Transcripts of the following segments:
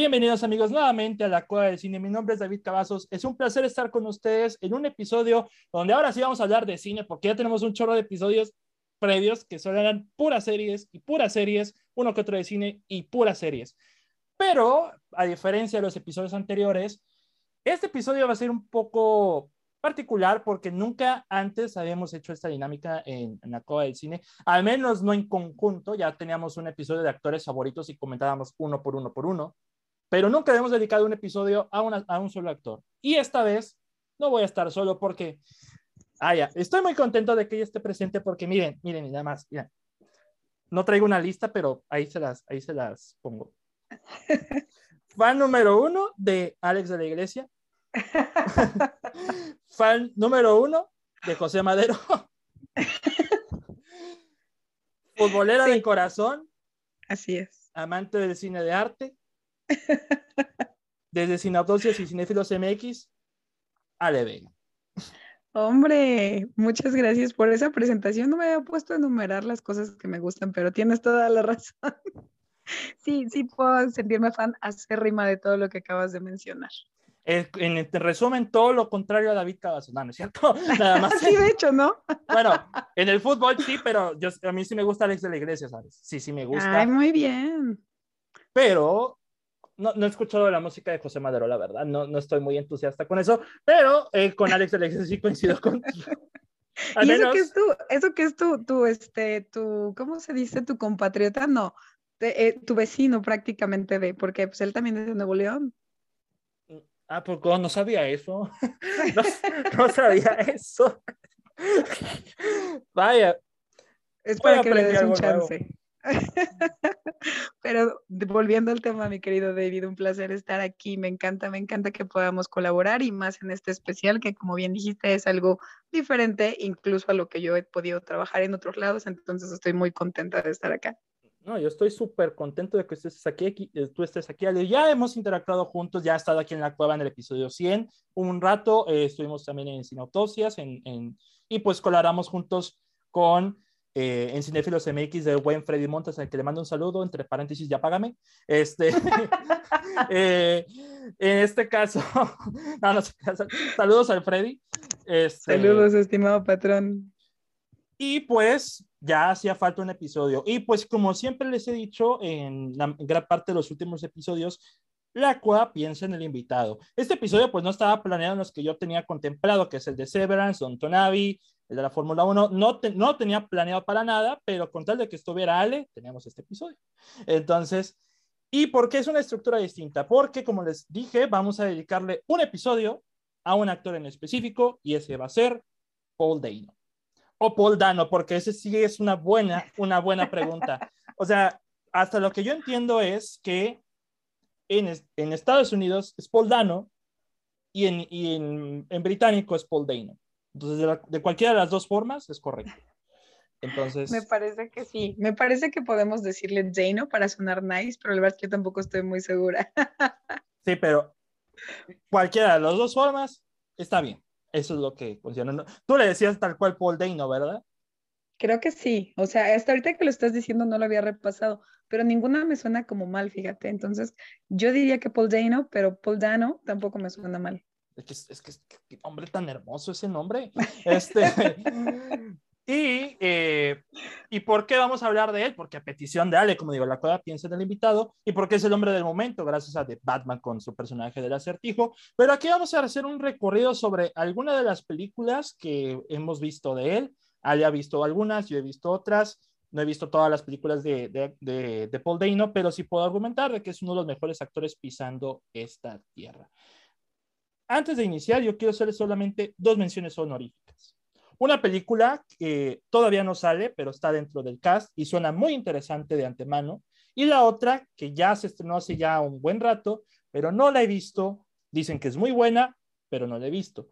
Bienvenidos amigos nuevamente a la Cueva del Cine. Mi nombre es David Cavazos. Es un placer estar con ustedes en un episodio donde ahora sí vamos a hablar de cine porque ya tenemos un chorro de episodios previos que solo eran puras series y puras series, uno que otro de cine y puras series. Pero a diferencia de los episodios anteriores, este episodio va a ser un poco particular porque nunca antes habíamos hecho esta dinámica en, la Cueva del Cine, al menos no en conjunto, ya teníamos un episodio de actores favoritos y comentábamos uno por uno por uno, pero nunca habíamos dedicado un episodio a, a un solo actor. Y esta vez no voy a estar solo porque, ah, ya, estoy muy contento de que ella esté presente porque miren, miren, nada más, miren. No traigo una lista, pero ahí se las, ahí se las pongo. Fan número uno de Alex de la Iglesia. Fan número uno de José Madero. Futbolera de corazón. Así es. Amante del cine de arte. Desde Sinaptosios y Cinéfilos MX, Ale Vega. Hombre, muchas gracias por esa presentación. No me había puesto a enumerar las cosas que me gustan, pero tienes toda la razón. Sí, sí puedo sentirme fan acérrima de todo lo que acabas de mencionar. En, resumen, todo lo contrario a David Cavazos, no, es cierto? Nada más. Sí, de hecho, ¿no? Bueno, en el fútbol sí, pero yo, a mí sí me gusta Alex de la Iglesia, ¿sabes? Sí, sí me gusta. Ay, muy bien. Pero no, no, he escuchado la música de José Madero, la verdad, no, no estoy muy entusiasta con eso, pero eh, con Alex Alexis sí coincido con ¿Y eso que es tu, eso que es tu, tu, este, tu, ¿cómo se dice? Tu compatriota, no, eh, tu vecino prácticamente de, porque pues él también es de Nuevo León. Ah, pues no sabía eso, no, no sabía eso. Vaya. Es para que le des un chance. Pero volviendo al tema, mi querido David, un placer estar aquí. Me encanta, me encanta que podamos colaborar y más en este especial que, como bien dijiste, es algo diferente incluso a lo que yo he podido trabajar en otros lados. Entonces estoy muy contenta de estar acá. No, yo estoy súper contento de que estés aquí, aquí, eh, tú estés aquí. Ya hemos interactuado juntos, ya he estado aquí en la cueva en el episodio 100 un rato, eh, estuvimos también en Sinautosias en, en, y pues colaboramos juntos con eh, en Cinefilos MX del buen Freddy Montes, al que le mando un saludo, entre paréntesis, ya págame. Este, eh, en este caso, saludos al Freddy. Este, saludos, estimado patrón. Y pues ya hacía falta un episodio. Y pues como siempre les he dicho en, la, gran parte de los últimos episodios, la cual piensa en el invitado. Este episodio pues no estaba planeado en los que yo tenía contemplado, que es el de Severance, Don Tonavi, el de la Fórmula 1, no, no tenía planeado para nada, pero con tal de que estuviera Ale, teníamos este episodio. Entonces, ¿y por qué es una estructura distinta? Porque, como les dije, vamos a dedicarle un episodio a un actor en específico y ese va a ser Paul Dano. O Paul Dano, porque ese sí es una buena, una buena pregunta. O sea, hasta lo que yo entiendo es que en, en Estados Unidos es Paul Dano y en, y en, en británico es Paul Dano. Entonces, de, cualquiera de las dos formas es correcto. Entonces. Me parece que sí. Me parece que podemos decirle Dano para sonar nice, pero la verdad es que yo tampoco estoy muy segura. sí, pero cualquiera de las dos formas está bien. Eso es lo que funciona. Tú le decías tal cual Paul Dano, ¿verdad? Creo que sí. O sea, hasta ahorita que lo estás diciendo no lo había repasado, pero ninguna me suena como mal, fíjate. Entonces, yo diría que Paul Dano, pero Paul Dano tampoco me suena mal. Es que, es que, hombre tan hermoso ese nombre. Este, y, eh, ¿Y por qué vamos a hablar de él? Porque a petición de Ale, como digo, la cueva piensa en el invitado, y porque es el hombre del momento, gracias a The Batman con su personaje del acertijo. Pero aquí vamos a hacer un recorrido sobre alguna de las películas que hemos visto de él. Ale ha visto algunas, yo he visto otras. No he visto todas las películas de, de, de, de Paul Dano, pero sí puedo argumentar de que es uno de los mejores actores pisando esta tierra. Antes de iniciar, yo quiero hacerle solamente dos menciones honoríficas. Una película que todavía no sale, pero está dentro del cast y suena muy interesante de antemano. Y la otra que ya se estrenó hace ya un buen rato, pero no la he visto. Dicen que es muy buena, pero no la he visto.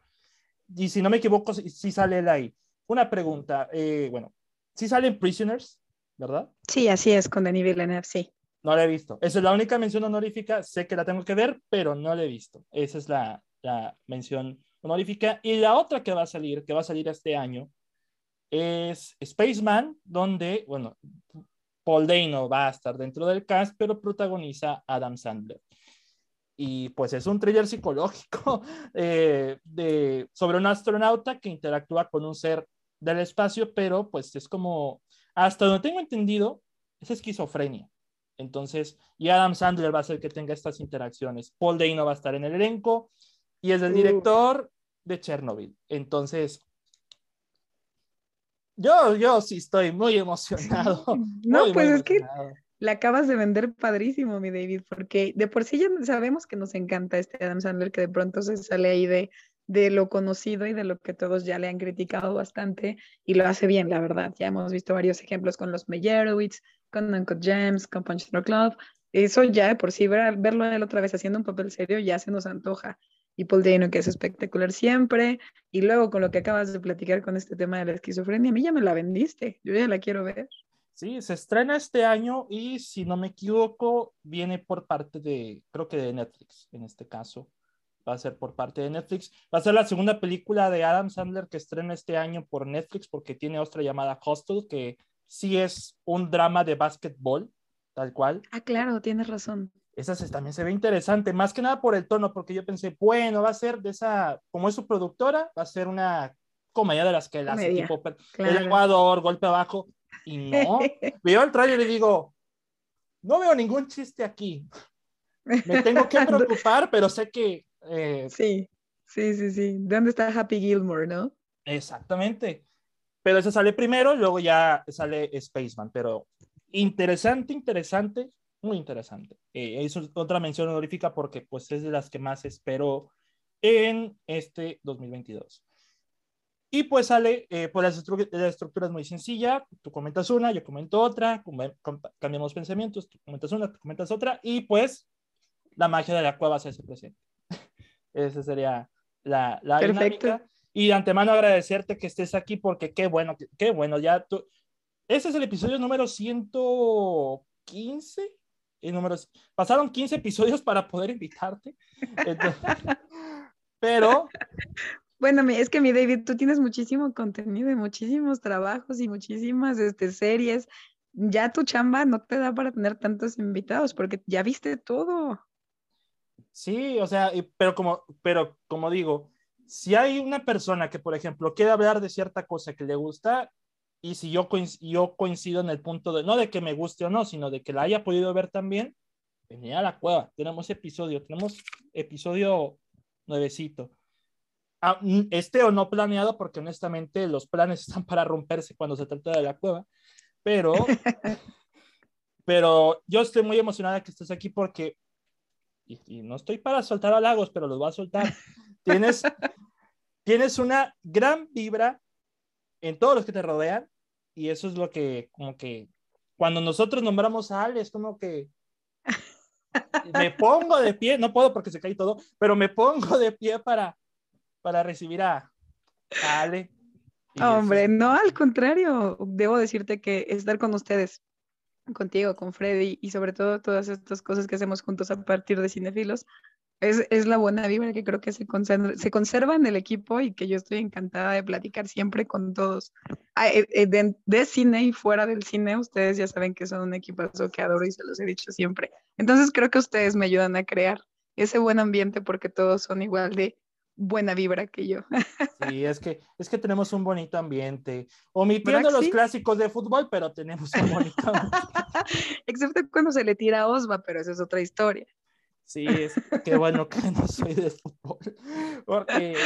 Y si no me equivoco, sí sale la ahí. Una pregunta, eh, bueno, sí salen Prisoners, ¿verdad? Sí, así es, con Denis Villeneuve, sí. No la he visto. Esa es la única mención honorífica. Sé que la tengo que ver, pero no la he visto. Esa es la, la mención honorífica. Y la otra que va a salir, que va a salir este año, es Spaceman, donde, bueno, Paul Dano va a estar dentro del cast, pero protagoniza Adam Sandler. y pues es un thriller psicológico eh, de, sobre un astronauta que interactúa con un ser del espacio, pero pues es como, hasta donde tengo entendido, es esquizofrenia. Entonces, y Adam Sandler va a ser que tenga estas interacciones. Paul Dano va a estar en el elenco y es el director de Chernobyl. Entonces, yo, yo sí estoy muy emocionado. No, pues es que la acabas de vender padrísimo, mi David, porque de por sí ya sabemos que nos encanta este Adam Sandler que de pronto se sale ahí de, de lo conocido y de lo que todos ya le han criticado bastante y lo hace bien, la verdad. Ya hemos visto varios ejemplos con los Meyerowitz, con Uncle James, con Punch Club. Eso ya por sí, verlo él otra vez haciendo un papel serio ya se nos antoja y Paul Dano, que es espectacular siempre, y luego con lo que acabas de platicar con este tema de la esquizofrenia, a mí ya me la vendiste, yo ya la quiero ver. Sí, se estrena este año y si no me equivoco, viene por parte de, creo que de Netflix en este caso. Va a ser por parte de Netflix. Va a ser la segunda película de Adam Sandler que estrena este año por Netflix porque tiene otra llamada Hostel, que sí es un drama de básquetbol, tal cual. Ah, claro, tienes razón esa también se ve interesante, más que nada por el tono, porque yo pensé, bueno, va a ser de esa, como es su productora, va a ser una comedia de las que él hace, tipo el Ecuador, golpe abajo, y no, veo el trailer y digo, no veo ningún chiste aquí, me tengo que preocupar, pero sé que... Eh, sí, sí, sí, sí, ¿dónde está Happy Gilmore, no? Exactamente, pero ese sale primero, luego ya sale Spaceman, pero interesante, interesante, muy interesante. Eh, es otra mención honorífica porque pues es de las que más espero en este 2022. Y pues sale, eh, pues la, estructura es muy sencilla, tú comentas una, yo comento otra, cambiamos pensamientos, tú comentas una, tú comentas otra, y pues la magia de la cueva se hace presente. Esa sería la, la dinámica. Y de antemano agradecerte que estés aquí porque qué bueno, qué bueno, ya tú... Ese es el episodio número 115, números. Pasaron 15 episodios para poder invitarte. pero. Bueno, es que mi David, tú tienes muchísimo contenido y muchísimos trabajos y muchísimas este, series. Ya tu chamba no te da para tener tantos invitados porque ya viste todo. Sí, o sea, pero como, pero como digo, si hay una persona que, por ejemplo, quiere hablar de cierta cosa que le gusta, y si yo, yo coincido en el punto de, no de que me guste o no, sino de que la haya podido ver también, venía a la cueva. Tenemos episodio, tenemos episodio nuevecito. Ah, este o no planeado, porque honestamente los planes están para romperse cuando se trata de la cueva, pero, pero yo estoy muy emocionada que estés aquí porque, y, no estoy para soltar halagos, pero los voy a soltar. Tienes, tienes una gran vibra en todos los que te rodean y eso es lo que como que cuando nosotros nombramos a Ale es como que me pongo de pie, no puedo porque se cae todo, pero me pongo de pie para, para recibir a, Ale. Hombre, no, al contrario, debo decirte que estar con ustedes, contigo, con Freddy y sobre todo todas estas cosas que hacemos juntos a partir de Cinefilos, es, la buena vibra que creo que se conserva, se conserva en el equipo y que yo estoy encantada de platicar siempre con todos. Ah, eh, eh, de, cine y fuera del cine, ustedes ya saben que son un equipazo que adoro y se los he dicho siempre. Entonces creo que ustedes me ayudan a crear ese buen ambiente porque todos son igual de buena vibra que yo. Sí, es que, es que tenemos un bonito ambiente, omitiendo los clásicos de fútbol, pero tenemos un bonito ambiente. Excepto cuando se le tira a Osva, pero esa es otra historia. Sí, es, qué bueno que no soy de fútbol. Porque.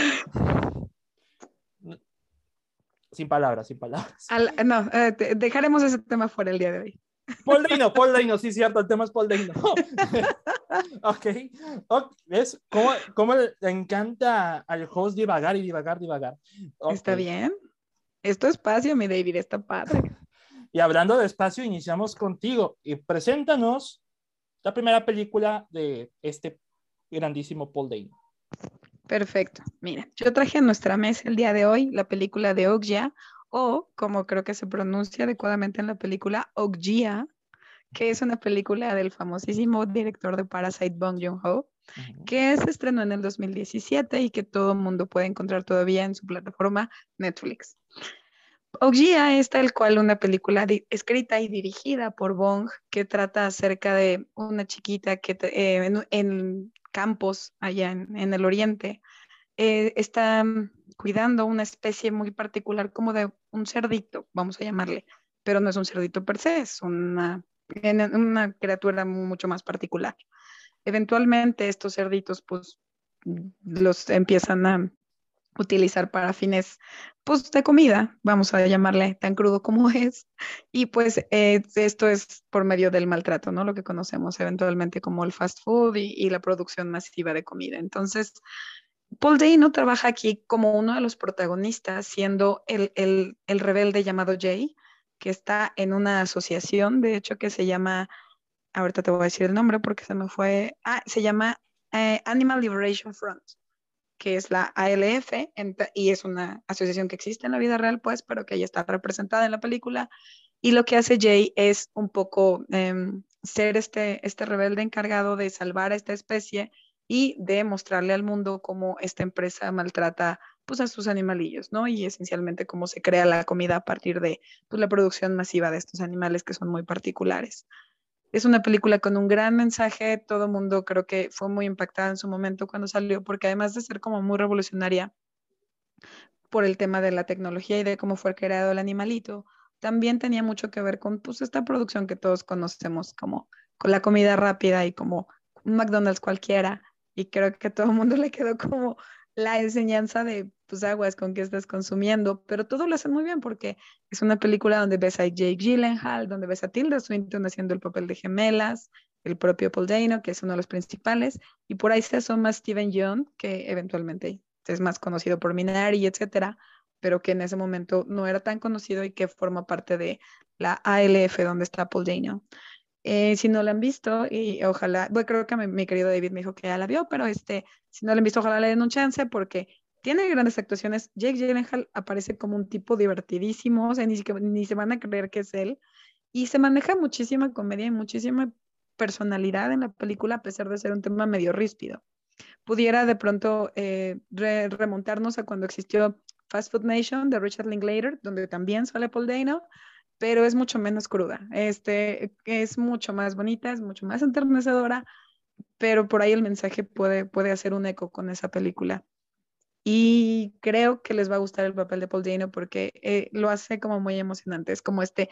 Sin palabras, sin palabras. no, eh, dejaremos ese tema fuera el día de hoy. Paul Deino, Paul Deino, sí, cierto, el tema es Paul Deino. ok, ¿ves cómo, cómo, le encanta al host divagar y divagar, divagar? Está bien. Esto es espacio, mi David, está padre. Y hablando de espacio, iniciamos contigo y preséntanos la primera película de este grandísimo Paul Dano. Perfecto. Mira, yo traje a nuestra mesa el día de hoy la película de Okja, o como creo que se pronuncia adecuadamente en la película, Okja, que es una película del famosísimo director de Parasite, Bong Joon-ho, que se estrenó en el 2017 y que todo el mundo puede encontrar todavía en su plataforma Netflix. Oggia es tal cual una película escrita y dirigida por Bong que trata acerca de una chiquita que eh, en, campos allá en, el oriente. Eh, está cuidando una especie muy particular como de un cerdito, vamos a llamarle, pero no es un cerdito per se, es una, criatura mucho más particular. Eventualmente estos cerditos pues los empiezan a utilizar para fines pues de comida, vamos a llamarle tan crudo como es, y pues esto es por medio del maltrato, ¿no? Lo que conocemos eventualmente como el fast food y, la producción masiva de comida. Entonces, Paul Dano trabaja aquí como uno de los protagonistas, siendo el, el, rebelde llamado Jay, que está en una asociación, de hecho, que se llama, ahorita te voy a decir el nombre porque se me fue, ah, se llama eh, Animal Liberation Front que es la ALF, y es una asociación que existe en la vida real, pues, pero que ya está representada en la película. Y lo que hace Jay es un poco em, ser este, este rebelde encargado de salvar a esta especie y de mostrarle al mundo cómo esta empresa maltrata pues, a sus animalillos, ¿no? Y esencialmente cómo se crea la comida a partir de pues, la producción masiva de estos animales que son muy particulares. Es una película con un gran mensaje, todo el mundo creo que fue muy impactada en su momento cuando salió, porque además de ser como muy revolucionaria por el tema de la tecnología y de cómo fue creado el animalito, también tenía mucho que ver con pues esta producción que todos conocemos como con la comida rápida y como un McDonald's cualquiera. Y creo que a todo el mundo le quedó como la enseñanza de, pues, aguas con qué estás consumiendo, pero todo lo hacen muy bien porque es una película donde ves a Jake Gyllenhaal, donde ves a Tilda Swinton haciendo el papel de gemelas, el propio Paul Dano, que es uno de los principales, y por ahí se asoma Steven Yeun, que eventualmente es más conocido por Minari, etcétera, pero que en ese momento no era tan conocido y que forma parte de la ALF donde está Paul Dano. Eh, si no la han visto, y ojalá, bueno, creo que mi, querido David me dijo que ya la vio, pero este, si no la han visto, ojalá le den un chance porque tiene grandes actuaciones. Jake Gyllenhaal aparece como un tipo divertidísimo, o sea, ni, ni se van a creer que es él. Y se maneja muchísima comedia y muchísima personalidad en la película, a pesar de ser un tema medio ríspido. Pudiera de pronto eh, remontarnos a cuando existió Fast Food Nation de Richard Linklater, donde también sale Paul Dano, pero es mucho menos cruda. Este, es mucho más bonita, es mucho más enternecedora, pero por ahí el mensaje puede, puede hacer un eco con esa película. Y creo que les va a gustar el papel de Paul Dano porque eh, lo hace como muy emocionante. Es como este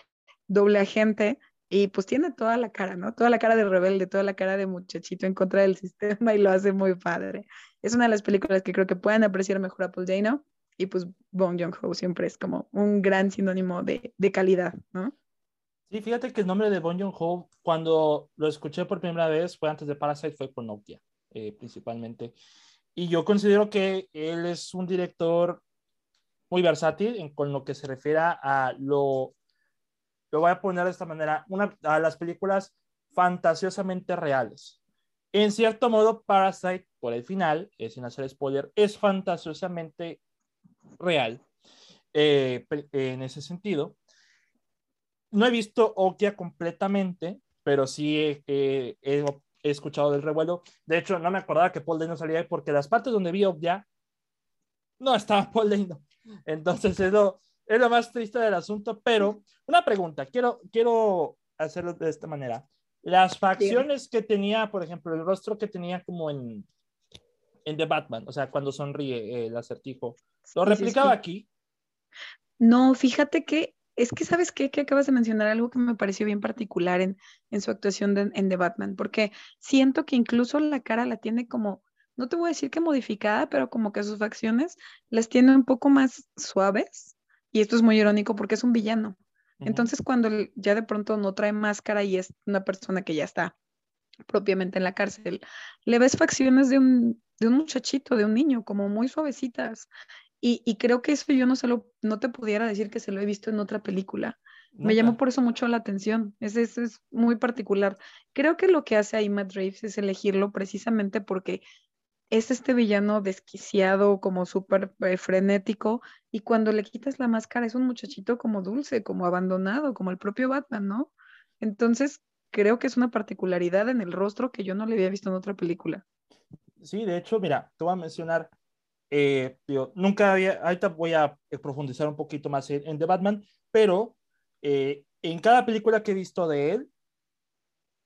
doble agente y pues tiene toda la cara, ¿no? Toda la cara de rebelde, toda la cara de muchachito en contra del sistema y lo hace muy padre. Es una de las películas que creo que pueden apreciar mejor a Paul Dano y pues Bong Joon-ho siempre es como un gran sinónimo de, de calidad, ¿no? Sí, fíjate que el nombre de Bong Joon-ho, cuando lo escuché por primera vez, fue antes de Parasite, fue con Nokia, eh, principalmente. Y yo considero que él es un director muy versátil en, con lo que se refiere a lo, lo voy a poner de esta manera, una, a las películas fantasiosamente reales. En cierto modo, Parasite, por el final, eh, sin hacer spoiler, es fantasiosamente real eh, en ese sentido. No he visto Okia completamente, pero sí he, escuchado del revuelo. De hecho, no me acordaba que Paul Dano salía porque las partes donde vi Okia no estaba Paul Dano. Entonces es lo, es lo más triste del asunto. Pero una pregunta, quiero, quiero hacerlo de esta manera. Las facciones que tenía, por ejemplo, el rostro que tenía como en, en The Batman, o sea, cuando sonríe el acertijo, ¿Lo replicaba aquí? No, fíjate que es que, ¿sabes qué? Que acabas de mencionar algo que me pareció bien particular en, en su actuación en The Batman, porque siento que incluso la cara la tiene como, no te voy a decir que modificada, pero como que sus facciones las tiene un poco más suaves. Y esto es muy irónico porque es un villano. Entonces, cuando ya de pronto no trae máscara y es una persona que ya está propiamente en la cárcel, le ves facciones de un, de un muchachito, de un niño, como muy suavecitas. Y, creo que eso yo no, se lo, no te pudiera decir que se lo he visto en otra película. Me llamó por eso mucho la atención. Ese, es muy particular. Creo que lo que hace ahí Matt Reeves es elegirlo precisamente porque es este villano desquiciado, como súper eh, frenético, y cuando le quitas la máscara es un muchachito como dulce, como abandonado, como el propio Batman, ¿no? Entonces, creo que es una particularidad en el rostro que yo no le había visto en otra película. Sí, de hecho, mira, te voy a mencionar eh, nunca había, ahorita voy a profundizar un poquito más en, The Batman, pero eh, en cada película que he visto de él,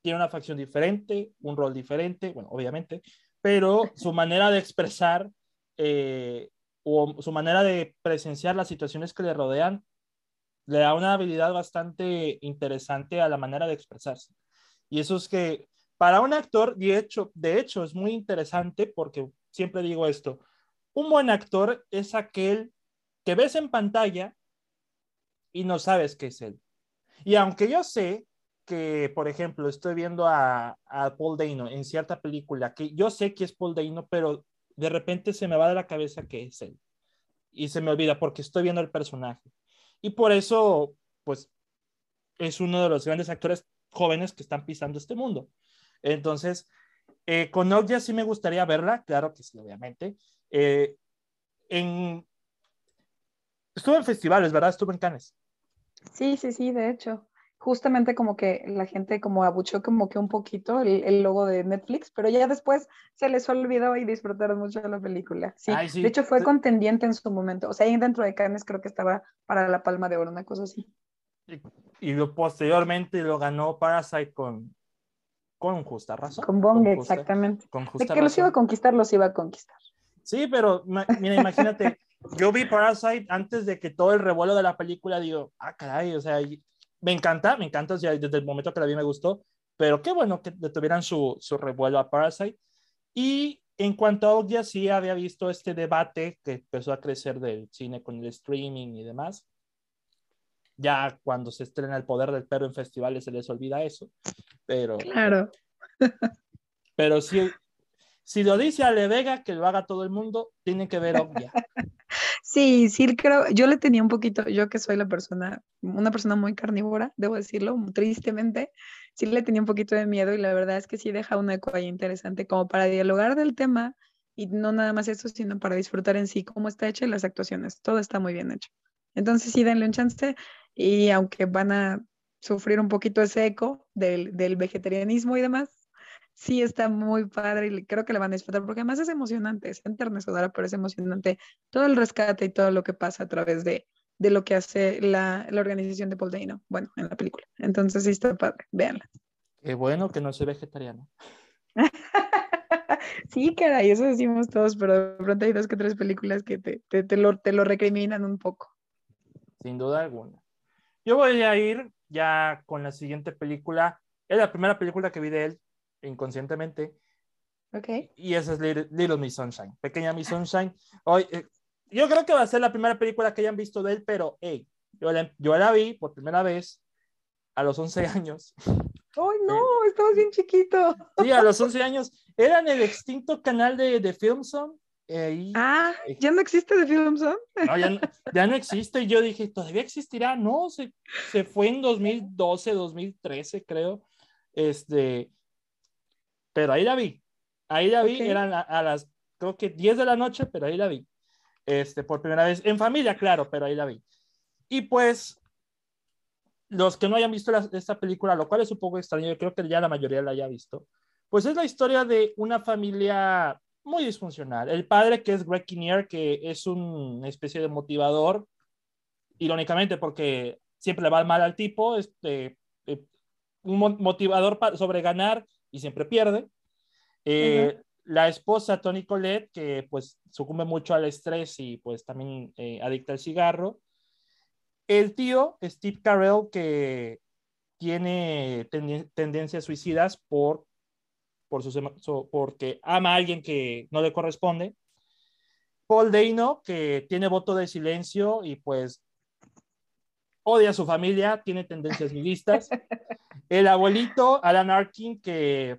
tiene una facción diferente, un rol diferente, bueno, obviamente, pero su manera de expresar eh, o su manera de presenciar las situaciones que le rodean le da una habilidad bastante interesante a la manera de expresarse. Y eso es que para un actor, de hecho, de hecho es muy interesante porque siempre digo esto, un buen actor es aquel que ves en pantalla y no sabes qué es él. Y aunque yo sé que, por ejemplo, estoy viendo a, a Paul Dano en cierta película, que yo sé que es Paul Dano, pero de repente se me va de la cabeza que es él. Y se me olvida porque estoy viendo el personaje. Y por eso, pues, es uno de los grandes actores jóvenes que están pisando este mundo. Entonces, eh, con Ogya sí me gustaría verla, claro que sí, obviamente. Eh, en... Estuve en festivales, ¿verdad? Estuve en Cannes. Sí, sí, sí, de hecho. Justamente como que la gente como abuchó como que un poquito el, logo de Netflix, pero ya después se les olvidó y disfrutaron mucho de la película. Sí, de hecho fue contendiente en su momento. O sea, ahí dentro de Cannes creo que estaba para la Palma de Oro, una cosa así. Y, y posteriormente lo ganó Parasite con, con justa razón. Con Bong, exactamente. Con de que los iba a conquistar, los iba a conquistar. Sí, pero mira, imagínate, yo vi Parasite antes de que todo el revuelo de la película, digo, ah, caray, o sea, me encanta, me encanta, desde el momento que la vi me gustó, pero qué bueno que tuvieran su, su revuelo a Parasite. Y en cuanto a Ogya, sí había visto este debate que empezó a crecer del cine con el streaming y demás. Ya cuando se estrena El Poder del Perro en festivales se les olvida eso, pero... Claro. Pero si, si lo dice Ale Vega, que lo haga todo el mundo, tiene que ver obvia. Sí, sí, creo, yo le tenía un poquito, yo que soy la persona, una persona muy carnívora, debo decirlo, tristemente, sí le tenía un poquito de miedo y la verdad es que sí deja un eco ahí interesante como para dialogar del tema y no nada más eso, sino para disfrutar en sí cómo está hecha y las actuaciones, todo está muy bien hecho. Entonces sí, denle un chance y aunque van a sufrir un poquito ese eco del, del vegetarianismo y demás, sí está muy padre y creo que le van a disfrutar porque además es emocionante, es enternecedora, pero es emocionante todo el rescate y todo lo que pasa a través de, de lo que hace la, la, organización de Paul Dano, bueno, en la película. Entonces sí está padre, véanla. Qué bueno que no soy vegetariano. sí, caray, eso decimos todos, pero de pronto hay dos que tres películas que te, te, te, lo, te lo recriminan un poco. Sin duda alguna. Yo voy a ir ya con la siguiente película. Es la primera película que vi de él inconscientemente. Ok. Y esa es Little, Miss Sunshine, Pequeña Miss Sunshine. Hoy, eh, yo creo que va a ser la primera película que hayan visto de él, pero hey, yo la, yo la vi por primera vez a los 11 años. ¡Ay, no! Eh, estabas bien chiquito. Sí, a los 11 años. Era en el extinto canal de, de Filmson ah, ¿ya no existe de Film No, ya, no, ya, no, existe. Y yo dije, ¿todavía existirá? No, se, se fue en 2012, 2013, creo. Este, pero ahí la vi. Ahí la vi, eran a, las, creo que 10 de la noche, pero ahí la vi. Este, por primera vez, en familia, claro, pero ahí la vi. Y pues, los que no hayan visto esta película, lo cual es un poco extraño, yo creo que ya la mayoría la haya visto, pues es la historia de una familia muy disfuncional. El padre, que es Greg Kinnear, que es una especie de motivador, irónicamente, porque siempre le va mal al tipo, este, eh, un motivador sobre ganar y siempre pierde. Eh, la esposa, Tony Colette, que pues sucumbe mucho al estrés y pues también eh, adicta al cigarro. El tío, Steve Carell, que tiene tendencias suicidas por por su, porque ama a alguien que no le corresponde. Paul Dano, que tiene voto de silencio y pues odia a su familia, tiene tendencias nihilistas. El abuelito, Alan Arkin, que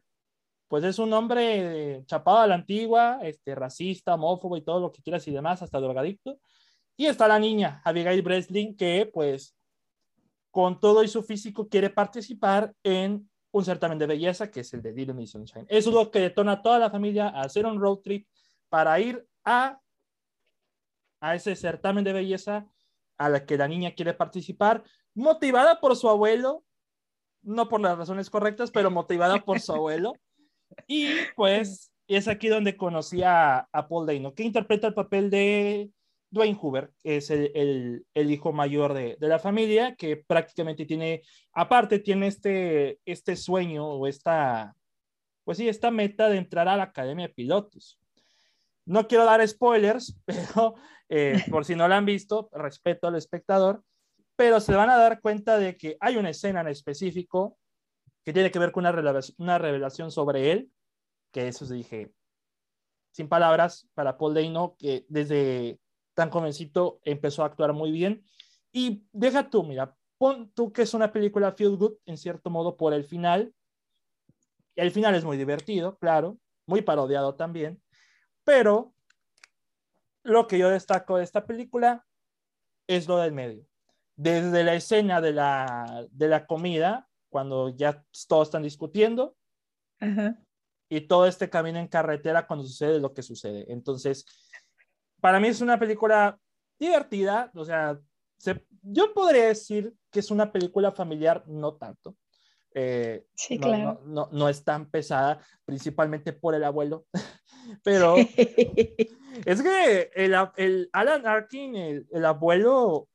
pues es un hombre chapado a la antigua, este, racista, homófobo y todo lo que quieras y demás, hasta drogadicto. Y está la niña, Abigail Breslin, que pues con todo y su físico quiere participar en un certamen de belleza que es el de Little Sunshine. Eso es lo que detona a toda la familia a hacer un road trip para ir a, a ese certamen de belleza a la que la niña quiere participar, motivada por su abuelo, no por las razones correctas, pero motivada por su abuelo. Y pues es aquí donde conocí a, Paul Dano, que interpreta el papel de Dwayne Hoover, que es el, el, hijo mayor de, de, la familia, que prácticamente tiene, aparte tiene este, este sueño o esta, pues sí, esta meta de entrar a la Academia de Pilotos. No quiero dar spoilers, pero eh, por si no la han visto, respeto al espectador, pero se van a dar cuenta de que hay una escena en específico que tiene que ver con una revelación, sobre él, que eso se dije, sin palabras, para Paul Dano, que desde tan jovencito empezó a actuar muy bien. Y deja tú, mira, pon tú que es una película feel good, en cierto modo, por el final. El final es muy divertido, claro, muy parodiado también, pero lo que yo destaco de esta película es lo del medio. Desde la escena de la, de la comida, cuando ya todos están discutiendo, y todo este camino en carretera cuando sucede lo que sucede. Entonces, para mí es una película divertida, o sea, yo podría decir que es una película familiar, no tanto. Eh, sí, claro. No, no, es tan pesada, principalmente por el abuelo, pero es que el, el Alan Arkin, el, el, abuelo,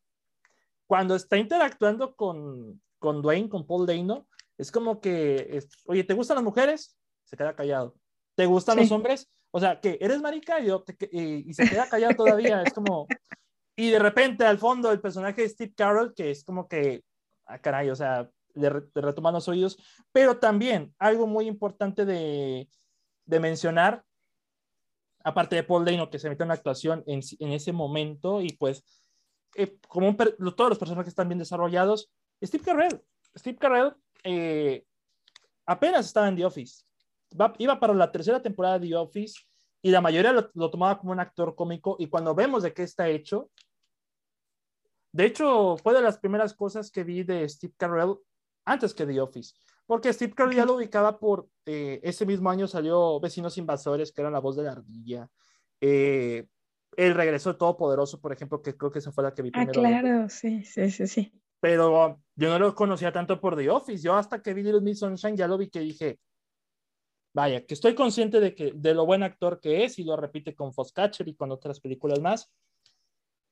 cuando está interactuando con, con Dwayne, con Paul Dano, es como que, oye, ¿te gustan las mujeres? Se queda callado. ¿Te gustan los hombres? O sea, que eres marica y, y, se queda callado todavía. es como, y de repente al fondo el personaje de Steve Carroll, que es como que, ah, caray, o sea, le, retoman los oídos. Pero también algo muy importante de, de mencionar, aparte de Paul Dano, que se mete en la actuación en, en ese momento y pues eh, como todos los personajes están bien desarrollados, Steve Carell, Steve Carell eh, apenas estaba en The Office. iba para la tercera temporada de The Office y la mayoría lo, tomaba como un actor cómico y cuando vemos de qué está hecho, de hecho fue de las primeras cosas que vi de Steve Carell antes que The Office, porque Steve Carell ya lo ubicaba por, eh, ese mismo año salió Vecinos Invasores, que era la voz de la ardilla. Eh, el regreso de Todopoderoso, por ejemplo, que creo que esa fue la que vi ah, primero. Ah, claro, sí, sí, sí, sí pero yo no lo conocía tanto por The Office. Yo hasta que vi Little Miss Sunshine ya lo vi que dije, vaya, que estoy consciente de, que, de lo buen actor que es y lo repite con Foscatcher y con otras películas más.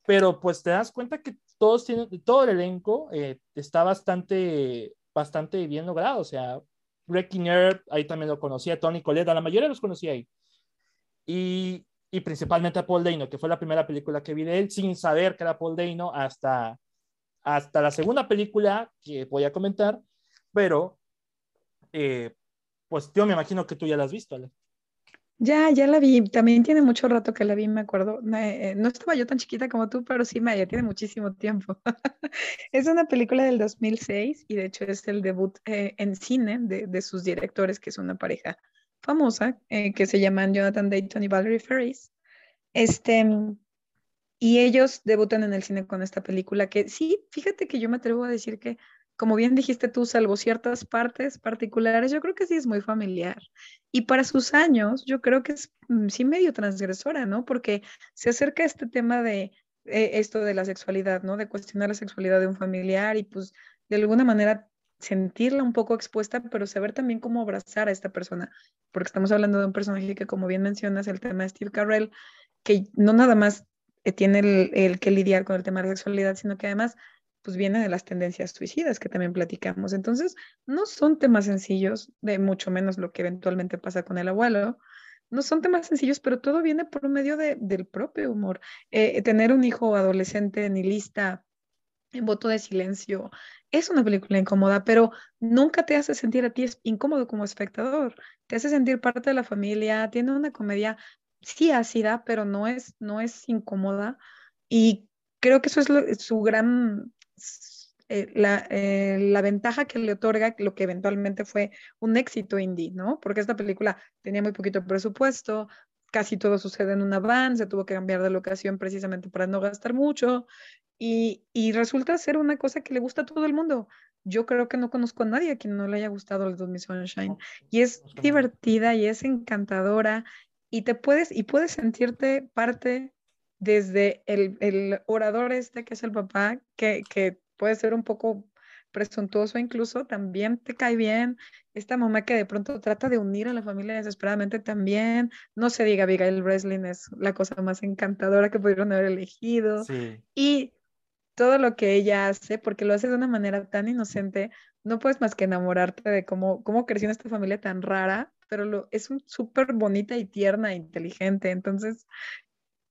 Pero pues te das cuenta que todos tienen, todo el elenco eh, está bastante, bastante bien logrado. O sea, Greg Kinnear, ahí también lo conocía, Tony Collette, la mayoría los conocía ahí. Y, y principalmente a Paul Dano, que fue la primera película que vi de él, sin saber que era Paul Dano hasta hasta la segunda película que voy a comentar, pero eh, pues yo me imagino que tú ya la has visto, Ale. Ya, ya la vi. También tiene mucho rato que la vi, me acuerdo. Eh, no estaba yo tan chiquita como tú, pero sí, ya tiene muchísimo tiempo. es una película del 2006 y de hecho es el debut eh, en cine de, de, sus directores, que es una pareja famosa, que se llaman Jonathan Dayton y Valerie Ferris. Este, y ellos debutan en el cine con esta película que sí, fíjate que yo me atrevo a decir que, como bien dijiste tú, salvo ciertas partes particulares, yo creo que sí es muy familiar. Y para sus años, yo creo que es mm, sí medio transgresora, ¿no? Porque se acerca a este tema de eh, esto de la sexualidad, ¿no? De cuestionar la sexualidad de un familiar y pues de alguna manera sentirla un poco expuesta, pero saber también cómo abrazar a esta persona, porque estamos hablando de un personaje que, como bien mencionas, el tema de Steve Carell, que no nada más tiene el, que lidiar con el tema de la sexualidad, sino que además pues viene de las tendencias suicidas que también platicamos. Entonces, no son temas sencillos, de mucho menos lo que eventualmente pasa con el abuelo. No son temas sencillos, pero todo viene por medio de, del propio humor. Eh, tener un hijo adolescente lista en voto de silencio, es una película incómoda, pero nunca te hace sentir a ti incómodo como espectador. Te hace sentir parte de la familia, tiene una comedia sí ácida, pero no es, no es incómoda. Y creo que eso es su gran, eh, la, eh, la, ventaja que le otorga lo que eventualmente fue un éxito indie, ¿no? Porque esta película tenía muy poquito presupuesto, casi todo sucede en una van, se tuvo que cambiar de locación precisamente para no gastar mucho. Y, y, resulta ser una cosa que le gusta a todo el mundo. Yo creo que no conozco a nadie a quien no le haya gustado el Miss Sunshine. Y es divertida y es encantadora y te puedes, y puedes sentirte parte desde el, el orador este que es el papá, que, que puede ser un poco presuntuoso incluso, también te cae bien. Esta mamá que de pronto trata de unir a la familia desesperadamente también. No se diga, Abigail Breslin es la cosa más encantadora que pudieron haber elegido. Y todo lo que ella hace, porque lo hace de una manera tan inocente, no puedes más que enamorarte de cómo, cómo creció en esta familia tan rara, pero lo, es súper bonita y tierna e inteligente. Entonces,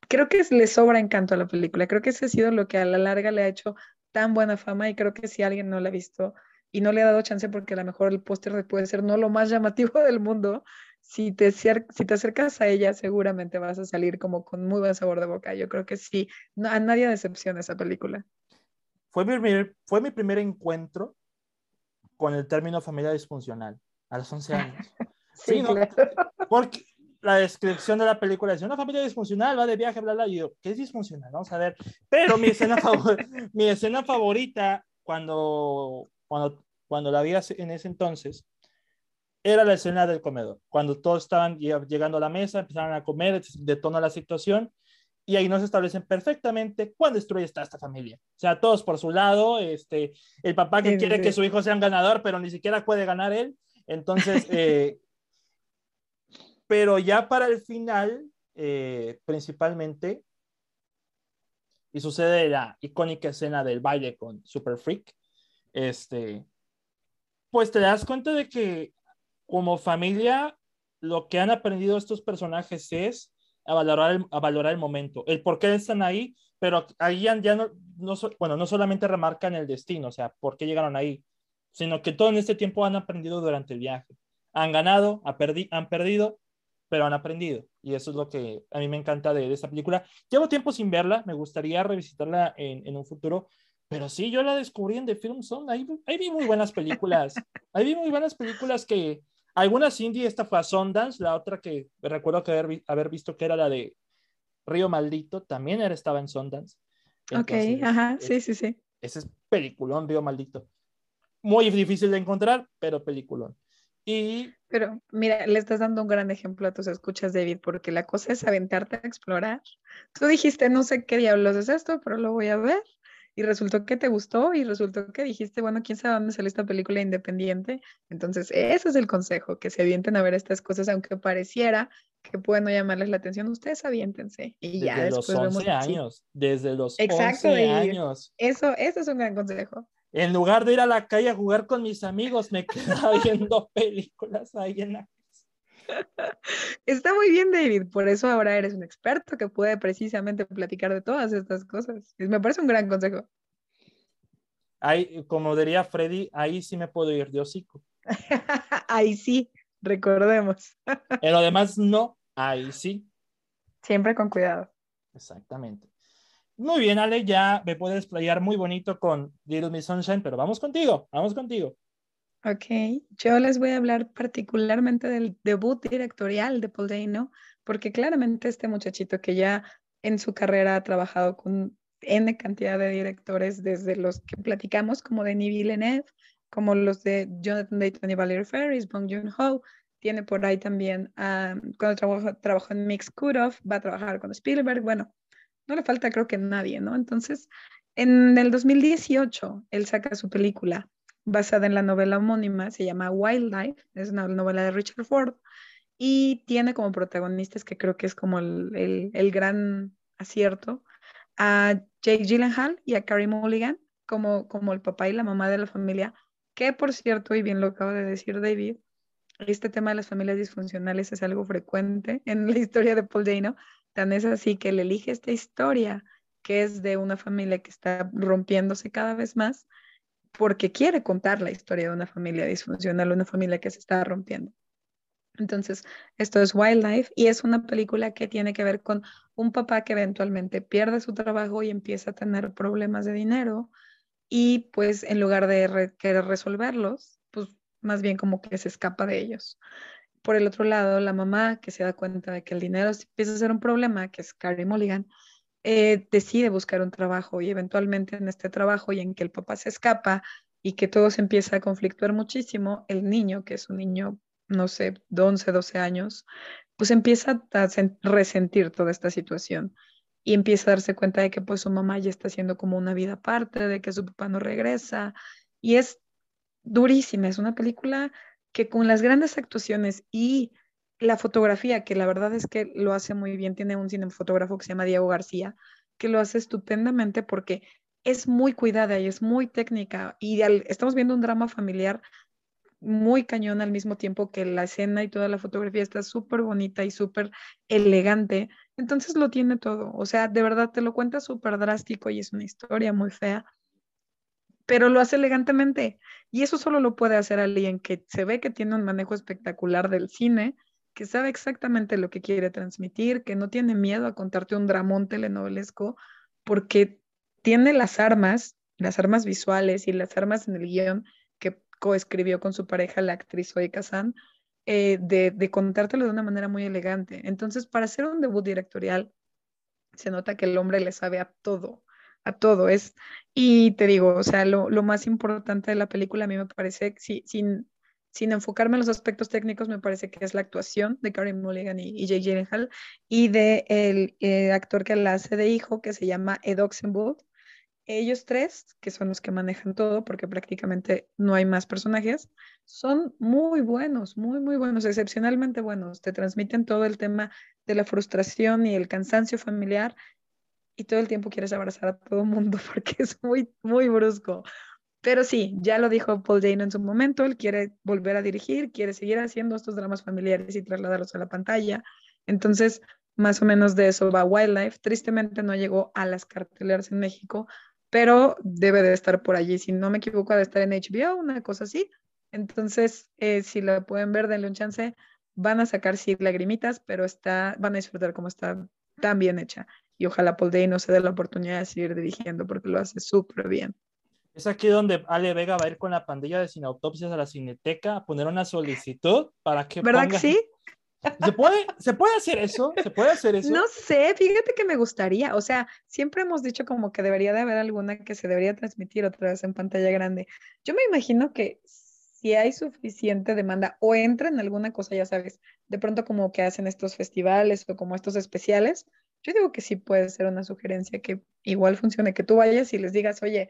creo que le sobra encanto a la película. Creo que ese ha sido lo que a la larga le ha hecho tan buena fama y creo que si alguien no la ha visto y no le ha dado chance porque a lo mejor el póster puede ser no lo más llamativo del mundo, si te, si te acercas a ella seguramente vas a salir como con muy buen sabor de boca. Yo creo que sí, a nadie decepciona esa película. Fue mi, fue mi primer encuentro con el término familia disfuncional a los 11 años. sí, ¿no? Porque la descripción de la película dice, una familia disfuncional va de viaje, bla, bla, y yo, ¿qué es disfuncional? Vamos a ver. Pero mi escena, mi escena favorita cuando, cuando, cuando la vi en ese entonces era la escena del comedor, cuando todos estaban llegando a la mesa, empezaron a comer, detona la situación, y ahí nos establecen perfectamente cuán destruye está esta familia. O sea, todos por su lado, este, el papá que quiere que su hijo sea un ganador, pero ni siquiera puede ganar él. Entonces, eh, pero ya para el final, eh, principalmente, y sucede la icónica escena del baile con Super Freak, este, pues te das cuenta de que como familia, lo que han aprendido estos personajes es a valorar el, a valorar el momento, el por qué están ahí, pero ahí ya, no, no, bueno, no solamente remarcan el destino, o sea, por qué llegaron ahí, sino que todo en este tiempo han aprendido durante el viaje. Han ganado, han perdido, pero han aprendido. Y eso es lo que a mí me encanta de, esta película. Llevo tiempo sin verla, me gustaría revisitarla en, un futuro, pero sí, yo la descubrí en The Film Zone. Ahí, ahí vi muy buenas películas. Ahí vi muy buenas películas que algunas indie, esta fue a Sundance, la otra que recuerdo que haber, haber visto que era la de Río Maldito, también era, estaba en Sundance. ok, ajá, sí, sí, sí. Ese es peliculón, Río Maldito. Muy difícil de encontrar, pero peliculón. Y... Pero mira, le estás dando un gran ejemplo a tus escuchas, David, porque la cosa es aventarte a explorar. Tú dijiste, no sé qué diablos es esto, pero lo voy a ver. Y resultó que te gustó y resultó que dijiste, bueno, quién sabe dónde sale esta película independiente. Entonces, ese es el consejo, que se avienten a ver estas cosas, aunque pareciera que pueden no llamarles la atención, ustedes aviéntense. Y desde ya los 11 años, desde los Exacto, 11 años. Eso, eso es un gran consejo. En lugar de ir a la calle a jugar con mis amigos, me quedaba viendo películas ahí en la. Está muy bien, David. Por eso ahora eres un experto que puede precisamente platicar de todas estas cosas. Me parece un gran consejo. Ahí, como diría Freddy, ahí sí me puedo ir de hocico. ahí sí, recordemos. en lo demás, no, ahí sí. Siempre con cuidado. Exactamente. Muy bien, Ale, ya me puedes explayar muy bonito con Little Miss Sunshine, pero vamos contigo, vamos contigo. Ok, yo les voy a hablar particularmente del debut directorial de Paul Dano, porque claramente este muchachito que ya en su carrera ha trabajado con N cantidad de directores, desde los que platicamos, como Denis Villeneuve, como los de Jonathan Dayton y Valerie Ferris, Bong Joon-ho, tiene por ahí también, cuando trabajó, trabajó en Mix Kuroff, va a trabajar con Spielberg, bueno, no le falta creo que nadie, ¿no? Entonces, en el 2018, él saca su película basada en la novela homónima, se llama Wildlife, es una novela de Richard Ford, y tiene como protagonistas, que creo que es como el, el, gran acierto, a Jake Gyllenhaal y a Carrie Mulligan, como, como el papá y la mamá de la familia, que por cierto, y bien lo acaba de decir David, este tema de las familias disfuncionales es algo frecuente en la historia de Paul Dano, Tan es así que él elige esta historia que es de una familia que está rompiéndose cada vez más porque quiere contar la historia de una familia disfuncional, una familia que se está rompiendo. Entonces, esto es Wildlife y es una película que tiene que ver con un papá que eventualmente pierde su trabajo y empieza a tener problemas de dinero y pues en lugar de querer resolverlos, pues más bien como que se escapa de ellos por el otro lado, la mamá que se da cuenta de que el dinero empieza a ser un problema, que es Carrie Mulligan, eh, decide buscar un trabajo y eventualmente en este trabajo y en que el papá se escapa y que todo se empieza a conflictuar muchísimo, el niño, que es un niño, no sé, de 11, 12 años, pues empieza a resentir toda esta situación y empieza a darse cuenta de que pues su mamá ya está haciendo como una vida aparte, de que su papá no regresa y es durísima, es una película que con las grandes actuaciones y la fotografía, que la verdad es que lo hace muy bien, tiene un cinefotógrafo que se llama Diego García, que lo hace estupendamente porque es muy cuidada y es muy técnica y estamos viendo un drama familiar muy cañón al mismo tiempo que la escena y toda la fotografía está súper bonita y súper elegante. Entonces lo tiene todo. O sea, de verdad te lo cuenta súper drástico y es una historia muy fea, pero lo hace elegantemente. Y eso solo lo puede hacer alguien que se ve que tiene un manejo espectacular del cine, que sabe exactamente lo que quiere transmitir, que no tiene miedo a contarte un dramón telenovelesco, porque tiene las armas, las armas visuales y las armas en el guion que coescribió con su pareja, la actriz Zoe Kazan, eh, de, contártelo de una manera muy elegante. Entonces, para hacer un debut directorial, se nota que el hombre le sabe a todo, a todo. Es, y te digo, o sea, lo, lo más importante de la película a mí me parece, si, sin, sin enfocarme en los aspectos técnicos, me parece que es la actuación de Karen Mulligan y, y Jake Gyllenhaal y de el, eh, actor que la hace de hijo, que se llama Ed Oxenbould, ellos tres, que son los que manejan todo, porque prácticamente no hay más personajes, son muy buenos, muy, muy buenos, excepcionalmente buenos. Te transmiten todo el tema de la frustración y el cansancio familiar y todo el tiempo quieres abrazar a todo el mundo porque es muy, muy brusco. Pero sí, ya lo dijo Paul Dano en su momento, él quiere volver a dirigir, quiere seguir haciendo estos dramas familiares y trasladarlos a la pantalla. Entonces, más o menos de eso va Wildlife. Tristemente no llegó a las carteleras en México, pero debe de estar por allí. Si no me equivoco, de estar en HBO, una cosa así. Entonces, eh, si la pueden ver, denle un chance. Van a sacar sí lagrimitas, pero está, van a disfrutar cómo está tan bien hecha. Y ojalá Paul no se dé la oportunidad de seguir dirigiendo porque lo hace súper bien. Es aquí donde Ale Vega va a ir con la pandilla de Autopsias a la Cineteca a poner una solicitud para que. ¿Verdad que sí? ¿Se puede, ¿Se puede hacer eso? ¿Se puede hacer eso? No sé, fíjate que me gustaría. O sea, siempre hemos dicho como que debería de haber alguna que se debería transmitir otra vez en pantalla grande. Yo me imagino que si hay suficiente demanda o entra en alguna cosa, ya sabes, de pronto como que hacen estos festivales o como estos especiales, yo digo que sí puede ser una sugerencia que igual funcione, que tú vayas y les digas, oye,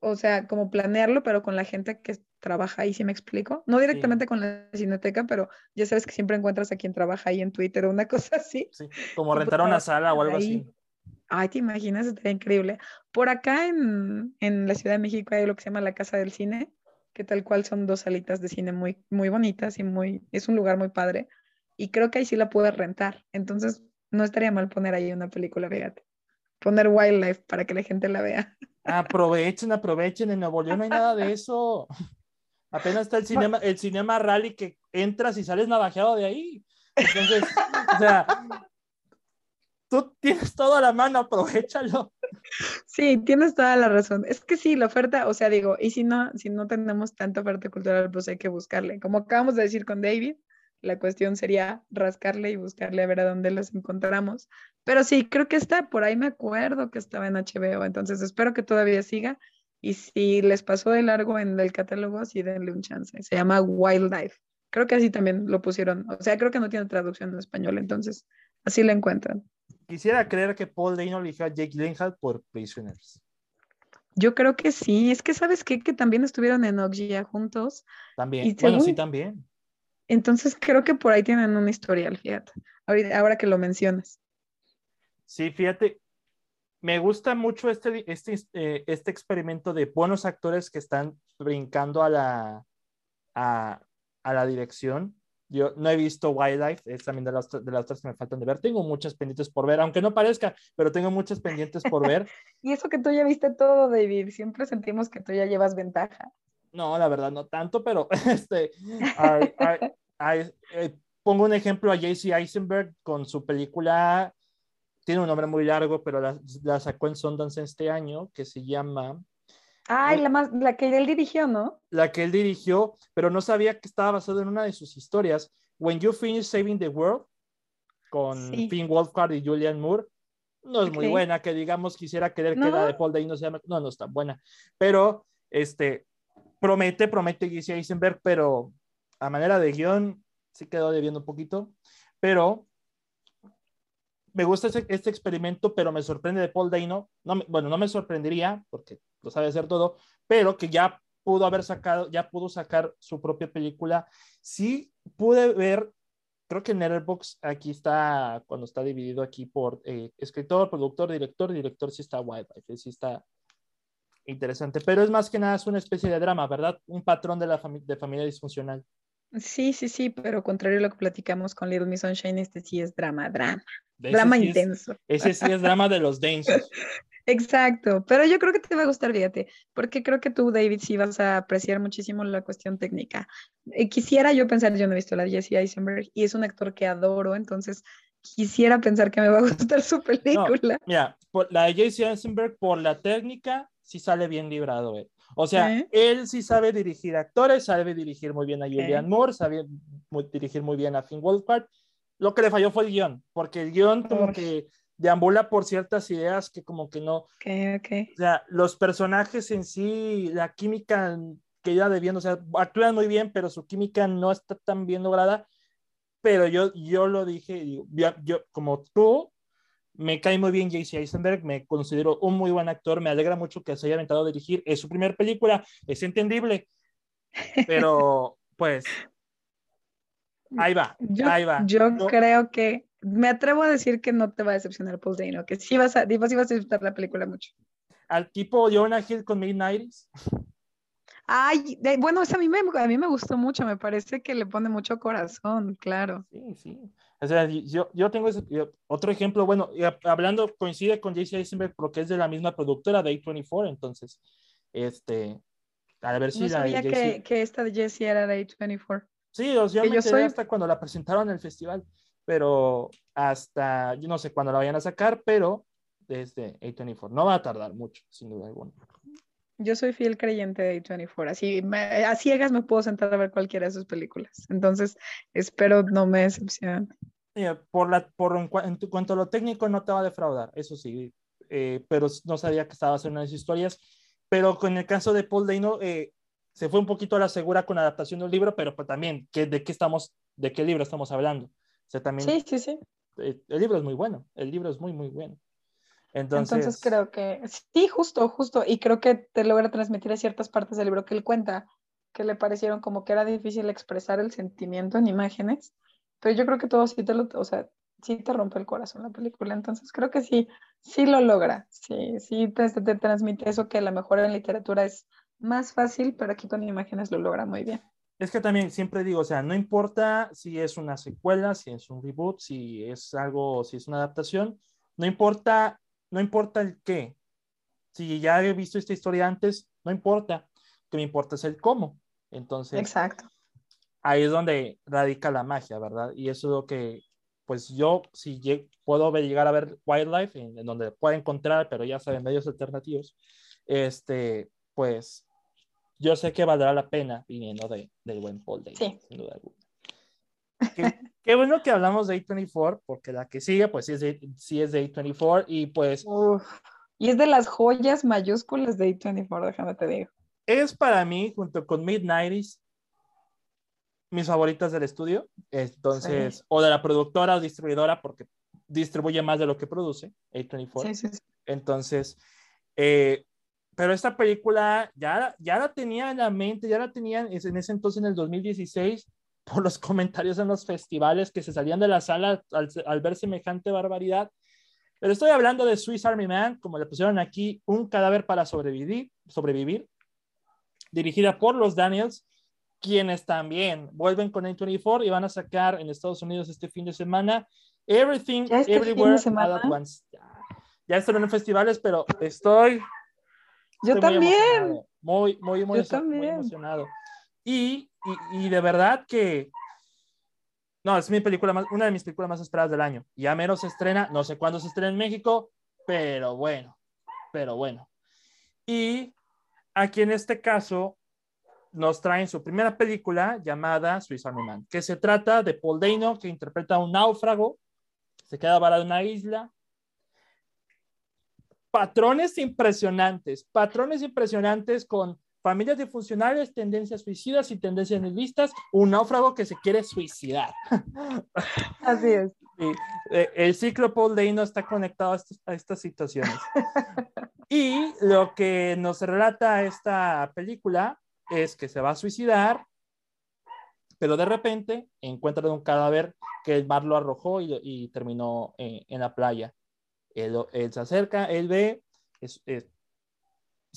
o sea, como planearlo, pero con la gente que trabaja ahí, ¿sí me explico? No directamente con la cineteca, pero ya sabes que siempre encuentras a quien trabaja ahí en Twitter o una cosa así. Sí, como rentar una sala o algo así. Ay, te imaginas, estaría increíble. Por acá en, en, la Ciudad de México hay lo que se llama la Casa del Cine, que tal cual son dos salitas de cine muy, muy bonitas y muy, es un lugar muy padre. Y creo que ahí sí la puedes rentar. Entonces, no estaría mal poner ahí una película, fíjate. Poner Wildlife para que la gente la vea. Aprovechen, aprovechen. En Nuevo León no hay nada de eso. Apenas está el cinema, el cinema rally que entras y sales navajeado de ahí. Entonces, o sea, tú tienes todo a la mano, aprovechalo. Sí, tienes toda la razón. Es que sí, la oferta, o sea, digo, y si no, si no tenemos tanta oferta cultural, pues hay que buscarle. Como acabamos de decir con David, la cuestión sería rascarle y buscarle a ver a dónde los encontramos. Pero sí, creo que está, por ahí me acuerdo que estaba en HBO, entonces espero que todavía siga. Y si les pasó de largo en el catálogo, sí denle un chance. Se llama Wildlife. Creo que así también lo pusieron. O sea, creo que no tiene traducción en español, entonces así la encuentran. Quisiera creer que Paul Dano eligió a Jake Gyllenhaal por Prisoners. Yo creo que sí. Es que, ¿sabes qué? Que también estuvieron en Ogia juntos. También. bueno, sí, también. Entonces creo que por ahí tienen una historial, fíjate, ahora que lo mencionas. Sí, fíjate, me gusta mucho este, este, eh, este experimento de buenos actores que están brincando a la, a, la dirección. Yo no he visto Wildlife, es también de las, de las otras que me faltan de ver. Tengo muchas pendientes por ver, aunque no parezca, pero tengo muchas pendientes por ver. y eso que tú ya viste todo, David, siempre sentimos que tú ya llevas ventaja. No, la verdad no tanto, pero este, eh, pongo un ejemplo a JC Eisenberg con su película, tiene un nombre muy largo, pero la, sacó en Sundance este año, que se llama... Ay, la, más, la que él dirigió, ¿no? La que él dirigió, pero no sabía que estaba basado en una de sus historias. When You Finish Saving the World, con Finn Wolfhard y Julian Moore, no es muy buena, que digamos quisiera querer que la de Paul Day no sea, no, no está buena, pero este, promete, promete Jesse Eisenberg, pero a manera de guion sí quedó debiendo un poquito, pero me gusta este, experimento, pero me sorprende de Paul Dano. No bueno, no me sorprendería, porque lo sabe hacer todo, pero que ya pudo haber sacado, ya pudo sacar su propia película. Sí pude ver, creo que en Letterboxd aquí está, cuando está dividido aquí por eh, escritor, productor, director, director sí está Wildlife, sí está interesante, pero es más que nada es una especie de drama, ¿verdad? Un patrón de la de familia disfuncional. Sí, sí, sí, pero contrario a lo que platicamos con Little Miss Sunshine, este sí es drama, drama. drama intenso. ese sí es drama de los densos. Exacto, pero yo creo que te va a gustar, fíjate, porque creo que tú, David, sí vas a apreciar muchísimo la cuestión técnica. Eh, quisiera yo pensar, yo no he visto la de Jesse Eisenberg y es un actor que adoro, entonces quisiera pensar que me va a gustar su película. mira, la de Jesse Eisenberg, por la técnica, sí sale bien librado. Eh. O sea, él sí sabe dirigir actores, sabe dirigir muy bien a Julian Moore, sabe dirigir muy bien a Finn Wolfhard. Lo que le falló fue el guion, porque el guion como que deambula por ciertas ideas que como que no. O sea, los personajes en sí, la química que ya debiendo, o sea, actúan muy bien, pero su química no está tan bien lograda. Pero yo, yo lo dije, yo, yo como tú, me cae muy bien JC Eisenberg, me considero un muy buen actor, me alegra mucho que se haya aventado a dirigir, es su primera película, es entendible, pero pues ahí va, ahí va. Yo creo que me atrevo a decir que no te va a decepcionar Paul Dano, que sí vas a, sí vas a disfrutar la película mucho. Al tipo Jonah Hill con Midnights. Ay, bueno, a mí, me, a mí me gustó mucho, me parece que le pone mucho corazón, claro. Sí, sí. O sea, yo, yo tengo ese, otro ejemplo, bueno, hablando, coincide con JC Eisenberg porque es de la misma productora de A24, entonces, este, a ver si no sabía que, que, esta de Jessie era de A24. Sí, o sea, yo soy... hasta cuando la presentaron en el festival, pero hasta, yo no sé cuándo la vayan a sacar, pero desde A24, no va a tardar mucho, sin duda alguna. Yo soy fiel creyente de A24, así a ciegas me puedo sentar a ver cualquiera de sus películas. Entonces, espero no me decepcionen. por la, por, en, cuanto a lo técnico, no te va a defraudar, eso sí, eh, pero no sabía que estaba haciendo unas historias. Pero con el caso de Paul Dano, eh, se fue un poquito a la segura con la adaptación del libro, pero pues también, ¿de qué, estamos, ¿de qué libro estamos hablando? O sea, también, sí, sí, sí. Eh, el libro es muy bueno, el libro es muy, muy bueno. Entonces, creo que sí, justo, justo, y creo que te logra transmitir a ciertas partes del libro que él cuenta, que le parecieron como que era difícil expresar el sentimiento en imágenes, pero yo creo que todo sí te lo, o sea, sí te rompe el corazón la película, entonces creo que sí, sí lo logra, sí, sí te, te transmite eso que a lo mejor en literatura es más fácil, pero aquí con imágenes lo logra muy bien. Es que también siempre digo, o sea, no importa si es una secuela, si es un reboot, si es algo, si es una adaptación, no importa no importa el qué. Si ya he visto esta historia antes, no importa. Lo que me importa es el cómo. Entonces, Exacto. ahí es donde radica la magia, ¿verdad? Y eso es lo que, pues yo, si puedo llegar a ver Wildlife, en, donde puedo encontrar, pero ya saben, medios alternativos, este, pues yo sé que valdrá la pena viniendo de, del buen Paul Day, sí. sin duda alguna. Qué, bueno que hablamos de A24, porque la que sigue, pues sí es de, sí es de A24 y pues... y es de las joyas mayúsculas de A24, déjame te digo. Es para mí, junto con Mid-90s, mis favoritas del estudio. Entonces, o de la productora o distribuidora, porque distribuye más de lo que produce, A24. Sí, sí, sí. Entonces, eh, pero esta película ya, ya la tenía en la mente, ya la tenía en ese entonces, en el 2016 por los comentarios en los festivales que se salían de la sala al, ver semejante barbaridad. Pero estoy hablando de Swiss Army Man, como le pusieron aquí, un cadáver para sobrevivir, sobrevivir dirigida por los Daniels, quienes también vuelven con A24 y van a sacar en Estados Unidos este fin de semana Everything, este Everywhere, All at Once. Ya, están en festivales, pero estoy... Yo también. Muy, muy, muy, muy emocionado. Y, y, de verdad que, no, es mi película más, una de mis películas más esperadas del año. Ya menos se estrena, no sé cuándo se estrena en México, pero bueno, pero bueno. Y aquí en este caso nos traen su primera película llamada Swiss Army Man, que se trata de Paul Dano, que interpreta a un náufrago, se queda varado en una isla. Patrones impresionantes, patrones impresionantes con familias disfuncionales, tendencias suicidas y tendencias nihilistas, un náufrago que se quiere suicidar. Así es. Eh, el ciclo Paul Dano está conectado a, estas situaciones. y lo que nos relata esta película es que se va a suicidar, pero de repente encuentran un cadáver que el mar lo arrojó y, terminó eh, en la playa. Él, se acerca, él ve, es, es,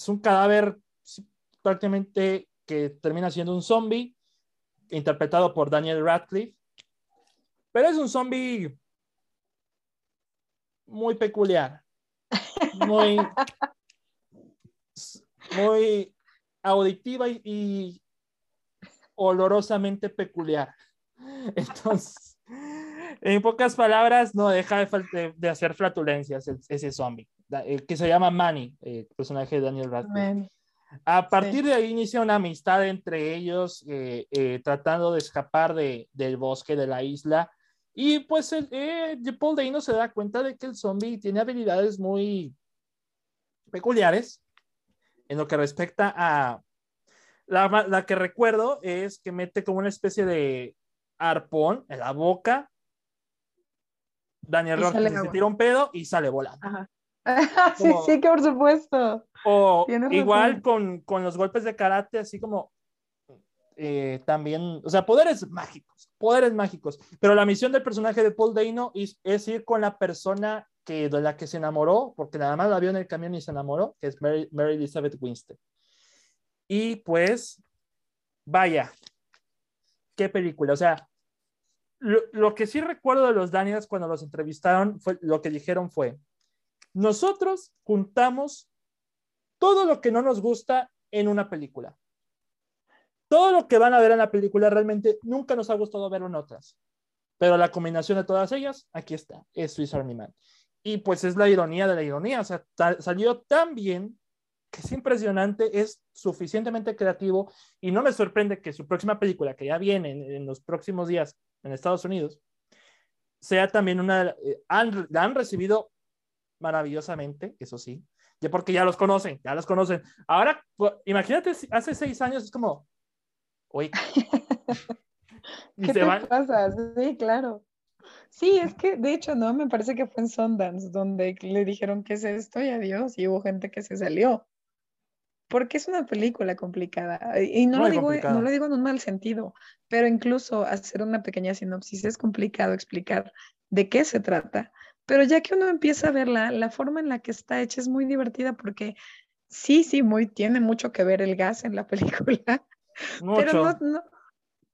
un cadáver prácticamente que termina siendo un zombie, interpretado por Daniel Radcliffe, pero es un zombie muy peculiar, muy, muy auditiva y, olorosamente peculiar. Entonces, en pocas palabras, no deja de, hacer flatulencias ese zombie, que se llama Manny, el personaje de Daniel Radcliffe. A partir de ahí inicia una amistad entre ellos, eh, eh, tratando de escapar de, del bosque de la isla. Y pues el, eh, Paul Dano se da cuenta de que el zombie tiene habilidades muy peculiares en lo que respecta a la, la, que recuerdo es que mete como una especie de arpón en la boca. Daniel Rojas se tira un pedo y sale volando. sí, sí, que por supuesto. O igual con, con, los golpes de karate, así como eh, también, o sea, poderes mágicos, poderes mágicos. Pero la misión del personaje de Paul Dano es, es, ir con la persona que, de la que se enamoró, porque nada más la vio en el camión y se enamoró, que es Mary, Mary Elizabeth Winstead. Y pues, vaya, qué película. O sea, lo, lo, que sí recuerdo de los Daniels cuando los entrevistaron, fue, lo que dijeron fue, nosotros juntamos todo lo que no nos gusta en una película. Todo lo que van a ver en la película realmente nunca nos ha gustado verlo en otras. Pero la combinación de todas ellas, aquí está, es Swiss Army Man. Y pues es la ironía de la ironía, o sea, salió tan bien que es impresionante, es suficientemente creativo y no me sorprende que su próxima película, que ya viene en, los próximos días en Estados Unidos, sea también una, eh, la han recibido maravillosamente, eso sí, ya porque ya los conocen, ya los conocen. Ahora, pues, imagínate, hace seis años es como, oye, ¿qué te pasa? Sí, claro. Sí, es que de hecho, ¿no? Me parece que fue en Sundance donde le dijeron qué es esto y adiós, y hubo gente que se salió porque es una película complicada. Y no, lo digo, no lo digo en un mal sentido, pero incluso hacer una pequeña sinopsis es complicado explicar de qué se trata. Pero ya que uno empieza a verla, la forma en la que está hecha es muy divertida porque sí, sí, muy, tiene mucho que ver el gas en la película. Pero no,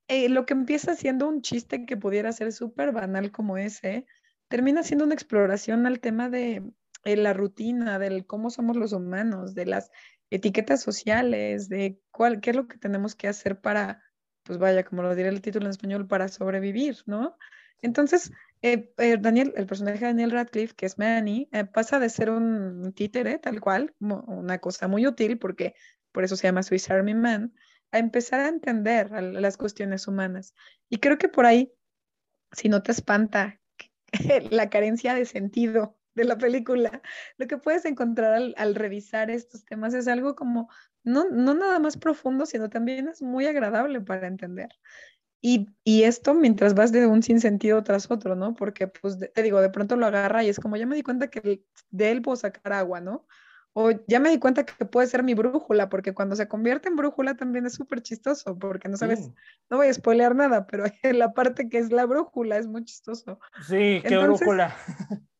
eh, lo que empieza siendo un chiste que pudiera ser súper banal como ese, termina siendo una exploración al tema de eh, la rutina, del cómo somos los humanos, de las etiquetas sociales, de cuál, qué es lo que tenemos que hacer para, pues vaya, como lo diré el título en español, para sobrevivir, ¿no? Entonces, eh, eh, Daniel, el personaje de Daniel Radcliffe, que es Manny, eh, pasa de ser un títere, tal cual, una cosa muy útil, porque por eso se llama Swiss Army Man, a empezar a entender las cuestiones humanas. Y creo que por ahí, si no te espanta la carencia de sentido de la película, lo que puedes encontrar al, revisar estos temas es algo como, no, no nada más profundo, sino también es muy agradable para entender. Y, y, esto mientras vas de un sinsentido tras otro, ¿no? Porque, pues, te digo, de pronto lo agarra y es como, ya me di cuenta que de él puedo sacar agua, ¿no? O ya me di cuenta que puede ser mi brújula, porque cuando se convierte en brújula también es súper chistoso, porque no sabes, no voy a spoilear nada, pero la parte que es la brújula es muy chistoso. Sí, qué brújula.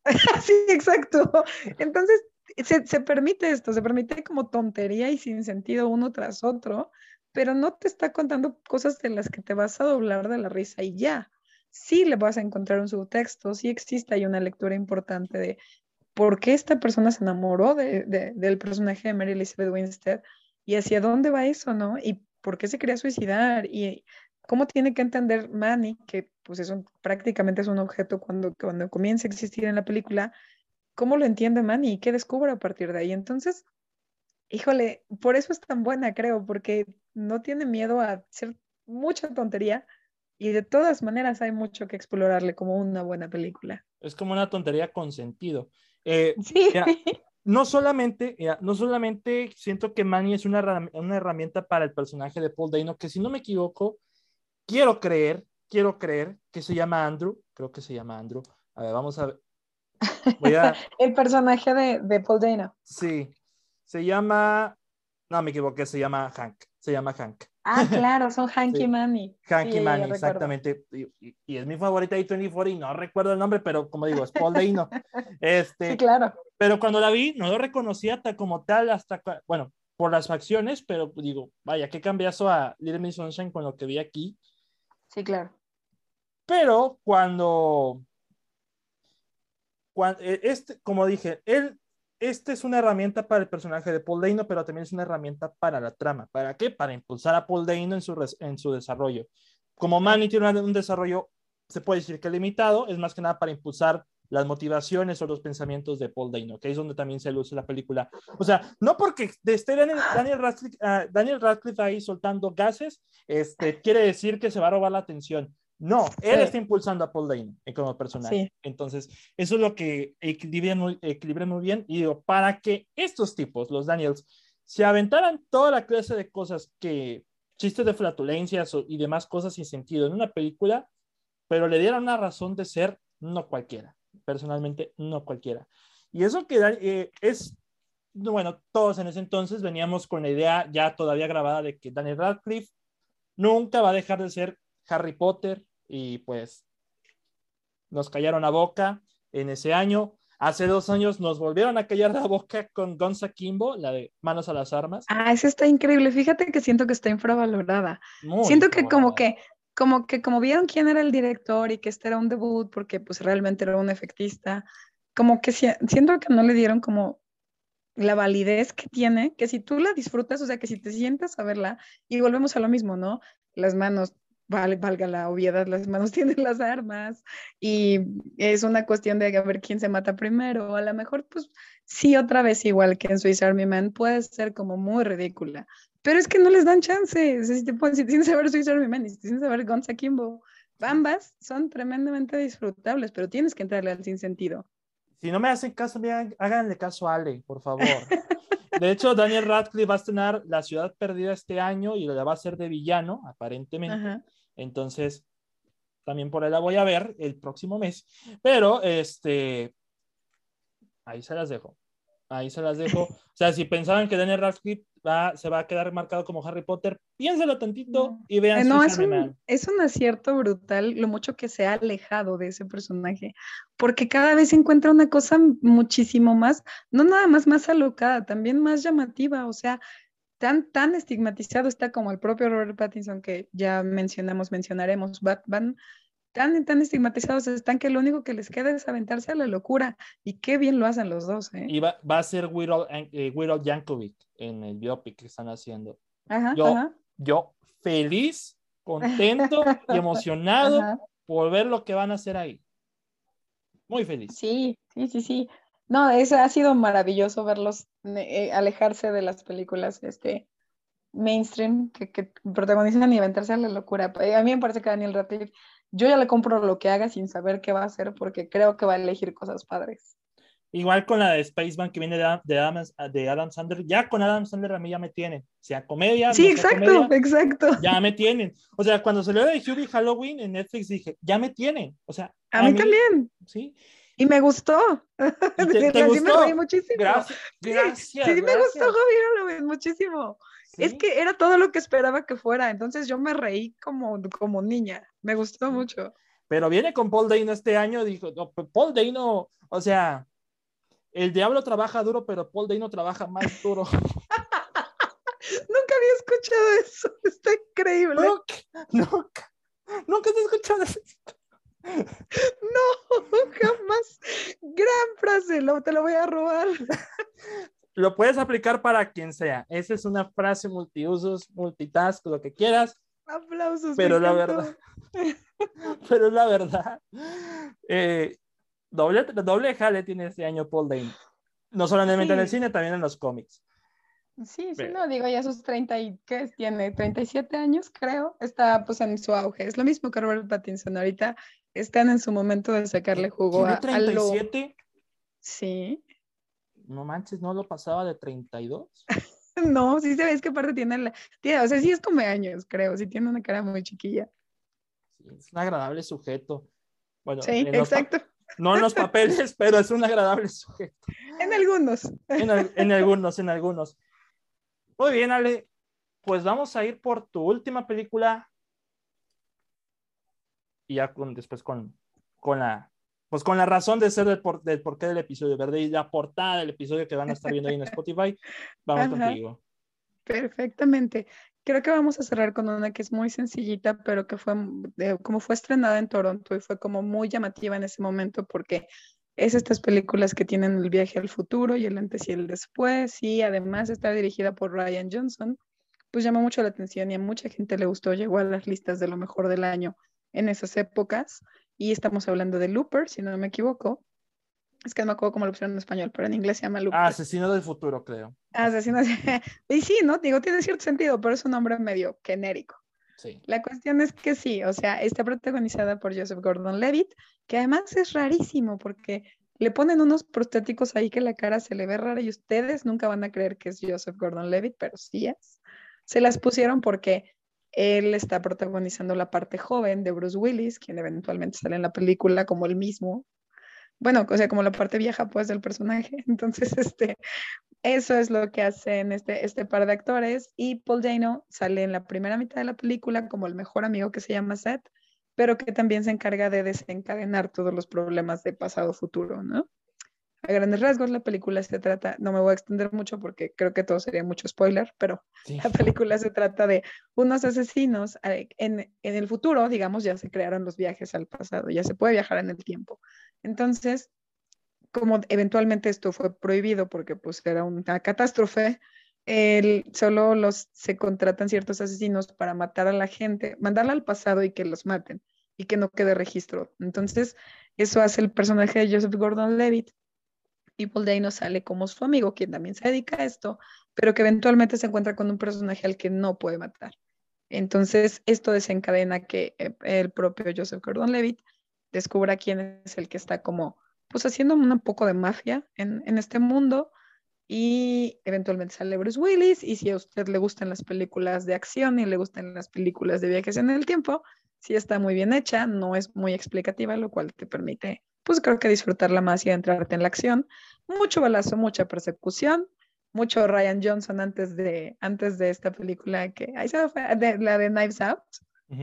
sí, exacto. Entonces, se, se, permite esto, se permite como tontería y sin sentido uno tras otro, pero no te está contando cosas de las que te vas a doblar de la risa y ya. Sí le vas a encontrar un subtexto, sí existe ahí una lectura importante de por qué esta persona se enamoró de, de, del personaje de Mary Elizabeth Winstead y hacia dónde va eso, ¿no? Y por qué se quería suicidar y cómo tiene que entender Manny, que pues eso prácticamente es un objeto cuando, cuando comienza a existir en la película, cómo lo entiende Manny y qué descubre a partir de ahí. Entonces, híjole, por eso es tan buena, creo, porque no tiene miedo a hacer mucha tontería y de todas maneras hay mucho que explorarle como una buena película. Es como una tontería con sentido. Eh, sí. no solamente, no solamente siento que Manny es una, una herramienta para el personaje de Paul Dano, que si no me equivoco, quiero creer, quiero creer que se llama Andrew, creo que se llama Andrew. A ver, vamos a ver. El personaje de, de Paul Dano. Sí, se llama, no me equivoqué, se llama Hank. Se llama Hank. Ah, claro, son Hank Sí. y Manny. Hank Sí, y ya Manny, exactamente. Y, y- y es mi favorita de 24 y no recuerdo el nombre, pero como digo, es Paul Dano. Este, Sí, claro. pero cuando la vi, no lo reconocía como tal hasta, bueno, por las facciones, pero digo, vaya, qué cambiazo a Little Miss Sunshine con lo que vi aquí. Sí, claro. Pero cuando, cuando este, como dije, él, este es una herramienta para el personaje de Paul Dano, pero también es una herramienta para la trama. ¿Para qué? Para impulsar a Paul Dano en su, en su desarrollo. Como Manny tiene un desarrollo, se puede decir que limitado, es más que nada para impulsar las motivaciones o los pensamientos de Paul Dano, que es donde también se luce la película. O sea, no porque esté Daniel, Daniel Radcliffe, ah, Daniel Radcliffe ahí soltando gases, este, quiere decir que se va a robar la atención. No, él Sí. está impulsando a Paul Dano eh, como personaje. Sí. Entonces, eso es lo que equilibra muy, equilibra muy bien. Y digo, para que estos tipos, los Daniels, se aventaran toda la clase de cosas que, chistes de flatulencias y demás cosas sin sentido en una película, pero le dieran una razón de ser, no cualquiera. Personalmente, no cualquiera. Y eso que eh, es, bueno, todos en ese entonces veníamos con la idea ya todavía grabada de que Daniel Radcliffe nunca va a dejar de ser Harry Potter y pues nos callaron la boca en ese año. Hace dos años nos volvieron a callar la boca con Gonza Kimbo, la de Manos a las Armas. Ah, esa está increíble. Fíjate que siento que está infravalorada. Muy Siento que como que, como que como vieron quién era el director y que este era un debut porque pues realmente era un efectista, como que si- siento que no le dieron como la validez que tiene, que si tú la disfrutas, o sea, que si te sientas a verla, y volvemos a lo mismo, ¿no? Las manos, valga la obviedad, las manos tienen las armas y es una cuestión de a ver quién se mata primero, a lo mejor pues sí, otra vez igual que en Swiss Army Man, puede ser como muy ridícula, pero es que no les dan chance, si te si tienes que ver Swiss Army Man y si tienes que ver Guns Akimbo, ambas son tremendamente disfrutables, pero tienes que entrarle al sinsentido. Si no me hacen caso, háganle caso a Ale, por favor. De hecho, Daniel Radcliffe va a estrenar La Ciudad Perdida este año y la va a hacer de villano, aparentemente. Ajá. Entonces, también por ahí la voy a ver el próximo mes. Pero, este, ahí se las dejo. Ahí se las dejo. O sea, si pensaban que Daniel Radcliffe va, se va a quedar marcado como Harry Potter, piénselo tantito No. y vean Eh, no, es un, es un acierto brutal lo mucho que se ha alejado de ese personaje, porque cada vez encuentra una cosa muchísimo más, no nada más más alocada, también más llamativa, o sea, tan, tan estigmatizado está como el propio Robert Pattinson, que ya mencionamos, mencionaremos, Batman, tan, tan estigmatizados están que lo único que les queda es aventarse a la locura, y qué bien lo hacen los dos, ¿eh? Y va, va a ser Weird Al, eh, Yankovic en el biopic que están haciendo. Ajá, yo- ajá, Yo feliz, contento y emocionado ajá. por ver lo que van a hacer ahí. Muy feliz. Sí, sí, sí, sí. No, eso ha sido maravilloso verlos eh, alejarse de las películas este, mainstream que, que protagonizan y aventarse a la locura. Eh, A mí me parece que Daniel Radcliffe, yo ya le compro lo que haga sin saber qué va a hacer porque creo que va a elegir cosas padres. Igual con la de Spaceman que viene de, Adam- de, Adam, de Adam Sandler. Ya con Adam Sandler a mí ya me tienen. Sea comedia, Sí, no sea exacto, comedia, exacto. ya me tienen. O sea, cuando salió de Hubie Halloween en Netflix dije, ya me tienen. O sea, A mí también. Sí. Y me gustó. ¿Y te- Sí, te sí gustó? me reí muchísimo. Gracias. Gracias. Sí, me gracias. gustó Halloween muchísimo. Es Sí. que era todo lo que esperaba que fuera, entonces yo me reí como, como niña. Me gustó mucho. Pero viene con Paul Dano este año, dijo, no, Paul Dano, o sea, el diablo trabaja duro, pero Paul Dano trabaja más duro. Nunca había escuchado eso. Está increíble. nunca, nunca, nunca he escuchado eso. No, jamás. Gran frase, lo, te lo voy a robar. Lo puedes aplicar para quien sea. Esa es una frase multiusos, multitask, lo que quieras, Aplausos. Pero la encantó. verdad. pero la verdad. Eh, doble, doble jale tiene este año Paul Dano. No solamente en el cine, también en los cómics. Sí, sí, no, digo, ya sus 30 y, ¿qué tiene? 37 años, creo. Está pues en su auge. Es lo mismo que Robert Pattinson. Ahorita están en su momento de sacarle jugo a, ¿Tiene a lo- 37? Sí. No manches, no lo pasaba de 32. No, sí se ve, es que aparte tiene la... Tiene, o sea, sí es como años, creo. Sí tiene una cara muy chiquilla. Sí, es un agradable sujeto. Bueno, Sí, exacto. no en los papeles, pero es un agradable sujeto. En algunos. En, al- en algunos, en algunos. Muy bien, Ale. pues vamos a ir por tu última película y ya con, después con, con la pues con la razón de ser del, por, del porqué del episodio, ¿verdad? Y la portada del episodio que van a estar viendo ahí en Spotify, vamos contigo. Perfectamente. Creo que vamos a cerrar con una que es muy sencillita, pero que fue, como fue estrenada en Toronto y fue como muy llamativa en ese momento porque es estas películas que tienen el viaje al futuro y el antes y el después y además está dirigida por Ryan Johnson, pues llamó mucho la atención y a mucha gente le gustó, llegó a las listas de lo mejor del año en esas épocas y estamos hablando de Looper, si no me equivoco. Es que no me acuerdo cómo lo pusieron en español, pero en inglés se llama Looper. Ah, Asesino del futuro, creo. Asesino. y sí, ¿no? Digo, tiene cierto sentido, pero es un nombre medio genérico. Sí. La cuestión es que sí, o sea, está protagonizada por Joseph Gordon-Levitt, que además es rarísimo porque le ponen unos prostéticos ahí que la cara se le ve rara y ustedes nunca van a creer que es Joseph Gordon-Levitt, pero sí es. Se las pusieron porque él está protagonizando la parte joven de Bruce Willis, quien eventualmente sale en la película como el mismo. Bueno, o sea, como la parte vieja pues del personaje. Entonces, este, eso es lo que hacen este, este par de actores. Y Paul Dano sale en la primera mitad de la película como el mejor amigo que se llama Seth, pero que también se encarga de desencadenar todos los problemas de pasado-futuro, ¿no? A grandes rasgos, la película se trata, no me voy a extender mucho porque creo que todo sería mucho spoiler, pero la película se trata de unos asesinos. Eh, en, en, el futuro, digamos, ya se crearon los viajes al pasado, ya se puede viajar en el tiempo. Entonces, como eventualmente esto fue prohibido porque pues era una catástrofe, el, solo los, se contratan ciertos asesinos para matar a la gente, mandarla al pasado y que los maten y que no quede registro. Entonces, eso hace el personaje de Joseph Gordon-Levitt y Paul Dano sale como su amigo, quien también se dedica a esto, pero que eventualmente se encuentra con un personaje al que no puede matar. Entonces, esto desencadena que eh, el propio Joseph Gordon-Levitt descubra quién es el que está como, pues haciendo un poco de mafia en, en este mundo y eventualmente sale Bruce Willis y si a usted le gustan las películas de acción y le gustan las películas de viajes en el tiempo, sí está muy bien hecha, no es muy explicativa, lo cual te permite pues creo que disfrutarla más y entrarte en la acción. Mucho balazo, mucha persecución, mucho Ryan Johnson antes de, antes de esta película que, ahí se fue, de, la de Knives Out,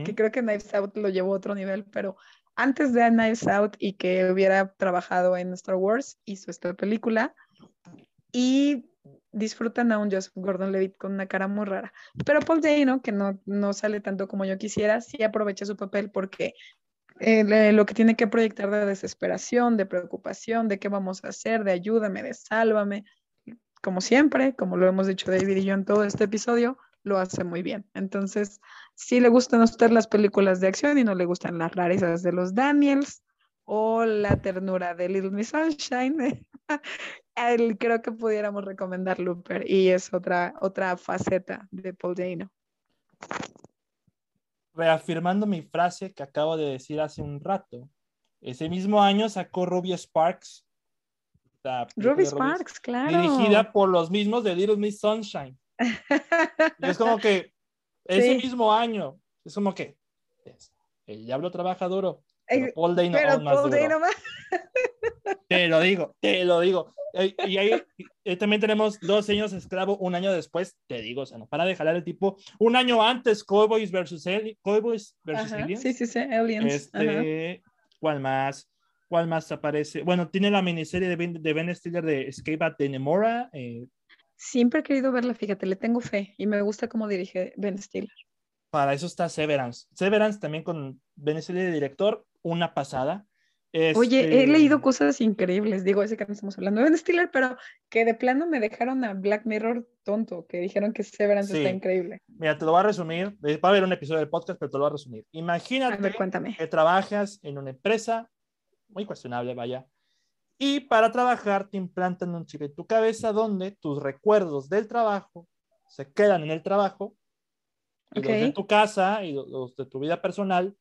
que creo que Knives Out lo llevó a otro nivel, pero antes de Knives Out y que hubiera trabajado en Star Wars, hizo esta película y disfrutan a un Joseph Gordon-Levitt con una cara muy rara. Pero Paul Dano, que no, no sale tanto como yo quisiera, sí aprovecha su papel porque eh, lo que tiene que proyectar de desesperación, de preocupación, de qué vamos a hacer, de ayúdame, de sálvame. Como siempre, como lo hemos dicho David y yo en todo este episodio, lo hace muy bien. Entonces, si le gustan a usted las películas de acción y no le gustan las rarezas de los Daniels o la ternura de Little Miss Sunshine, creo que pudiéramos recomendar Looper y es otra, otra faceta de Paul Dano reafirmando mi frase que acabo de decir hace un rato. Ese mismo año sacó Ruby Sparks. Ruby Sparks, claro. Dirigida por los mismos de Little Miss Sunshine. es como que ese mismo año, es como que el diablo trabaja duro. Pero Paul Dano más duro. Te lo digo, te lo digo. Y ahí también tenemos dos años esclavo un año después, te digo, o sea, no para de jalar el tipo. Un año antes, Cowboys versus, Cowboys versus Aliens. Sí, sí, sí, Aliens. Este, ¿Cuál más? ¿Cuál más aparece? Bueno, tiene la miniserie de Ben, de ben Stiller de Escape at the Nemora. Eh. Siempre he querido verla, fíjate, le tengo fe y me gusta cómo dirige Ben Stiller. Para eso está Severance. Severance también con Ben Stiller de director, una pasada. Oye, he Este, leído cosas increíbles, digo, ese que no estamos hablando de Stiller, pero que de plano me dejaron a Black Mirror tonto, que dijeron que Severance está Sí. increíble. Mira, te lo voy a resumir. Eh, Va a haber un episodio del podcast, pero te lo voy a resumir. A Imagínate ver, cuéntame. que trabajas en una empresa, muy cuestionable, vaya, y para trabajar te implantan un chip en tu cabeza donde tus recuerdos del trabajo se quedan en el trabajo, y los de tu casa y los de tu vida personal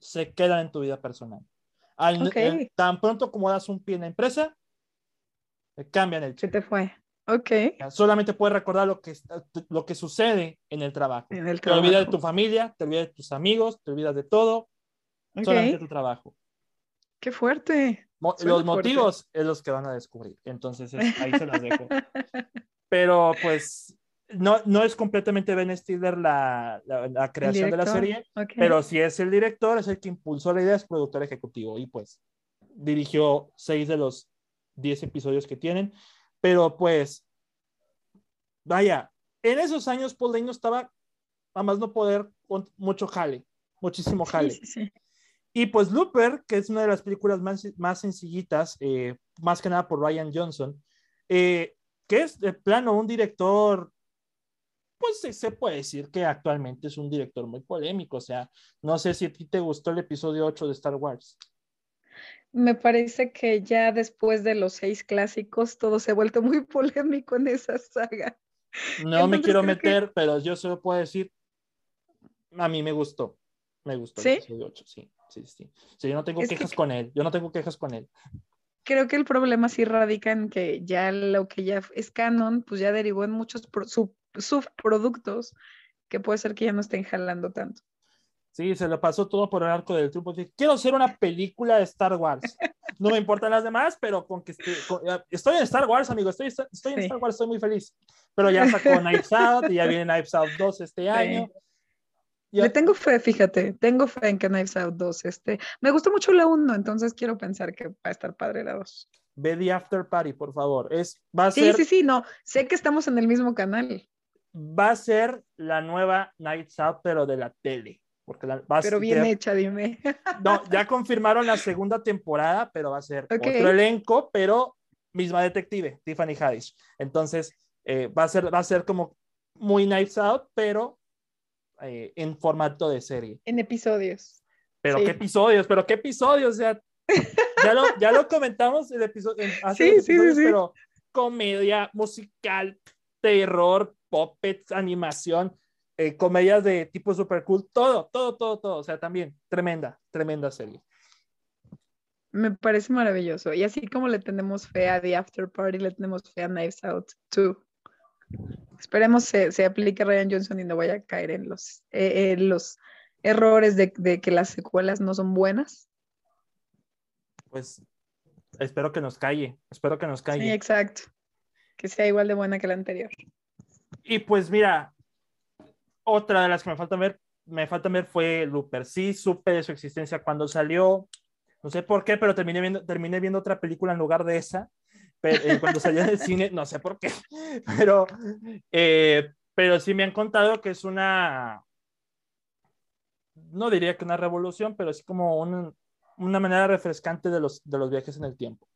se quedan en tu vida personal. Al, Ok. el- tan pronto como das un pie en la empresa, cambian el Se chip. te fue. Ok. Solamente puedes recordar lo que, lo que sucede en el trabajo. En el Te olvidas de trabajo. tu familia, te olvidas de tus amigos, te olvidas de todo, Ok. solamente tu trabajo. Qué fuerte. Mo- Suena los fuerte. motivos es los que van a descubrir. Entonces, es- ahí se los dejo. Pero pues no, no es completamente Ben Stiller la, la, la creación de la serie, Okay. pero sí es el director, es el que impulsó la idea, es productor ejecutivo y pues dirigió seis de los diez episodios que tienen, pero pues, vaya, en esos años Paul Dano estaba a más no poder con mucho jale, muchísimo jale. Sí, sí, sí. Y pues Looper, que es una de las películas más, más sencillitas, eh, más que nada por Ryan Johnson, eh, que es de plano un director, pues se, se puede decir que actualmente es un director muy polémico, o sea, no sé si a ti te gustó el episodio 8 de Star Wars. Me parece que ya después de los seis clásicos todo se ha vuelto muy polémico en esa saga. No me quiero que- meter, pero yo solo puedo decir, a mí me gustó, me gustó ¿Sí? el episodio 8, sí, sí, sí. Sí, yo no tengo Es que- quejas con él, yo no tengo quejas con él. Creo que el problema sí radica en que ya lo que ya es canon, pues ya derivó en muchos pro- sub- subproductos que puede ser que ya no estén jalando tanto. Sí, se lo pasó todo por el arco del triunfo. Quiero hacer una película de Star Wars. No me importan las demás, pero con que esté, con- estoy en Star Wars, amigo. Estoy, estoy en Sí. Star Wars, estoy muy feliz. Pero ya sacó Knives Out y ya viene Knives Out 2 este año. Le tengo fe, fíjate, tengo fe en que Knives Out 2, este, me gustó mucho la 1, entonces quiero pensar que va a estar padre la 2. Ve The After Party, por favor. Es, va, a Sí, ser, sí, sí, no, sé que estamos en el mismo canal, va a ser la nueva Nights Out, pero de la tele. Porque la, va a pero ser- bien hecha, dime. No, ya confirmaron la segunda temporada, pero va a ser otro elenco, pero misma detective, Tiffany Haddish. Entonces, eh, va, a ser, va a ser como muy Nights Out, pero eh, en formato de serie. En episodios. Pero Sí. qué episodios, pero qué episodios, o sea, ya lo, ya lo comentamos el episodio, hace Sí, episodios, sí. pero comedia, musical, terror, puppets, animación, eh, comedias de tipo super cool, todo, todo, todo, todo, o sea, también tremenda, tremenda serie. Me parece maravilloso. Y así como le tenemos fe a The After Party, le tenemos fe a Knives Out 2. Esperemos se, se aplique Ryan Johnson y no vaya a caer en los, eh, en los errores de, de que las secuelas no son buenas. Pues espero que nos calle, espero que nos Sí, calle. exacto. Que sea igual de buena que la anterior. Y pues mira, otra de las que me falta ver, me falta ver fue Looper. Sí, supe de su existencia cuando salió, no sé por qué, pero terminé viendo, terminé viendo otra película en lugar de esa. Pero, eh, cuando salió en el cine, no sé por qué, pero, eh, pero sí me han contado que es una, no diría que una revolución, pero es como un- una manera refrescante de los, de los viajes en el tiempo.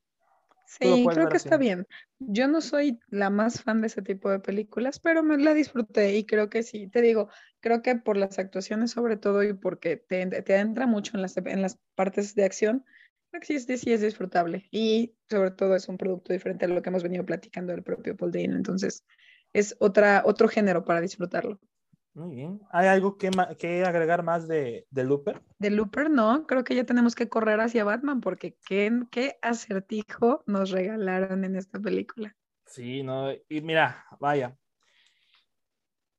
Sí, creo que está bien. Yo no soy la más fan de ese tipo de películas, pero me la disfruté y creo que sí. Te digo, creo que por las actuaciones sobre todo y porque te, te adentra mucho en las, en las partes de acción, creo que sí, es- sí es disfrutable. Y sobre todo es un producto diferente a lo que hemos venido platicando del propio Paul Dano. Entonces, es otra, otro género para disfrutarlo. Muy bien. ¿Hay algo que, que agregar más de, de Looper? De Looper, no, creo que ya tenemos que correr hacia Batman porque qué, qué acertijo nos regalaron en esta película. Sí, no, y mira, vaya,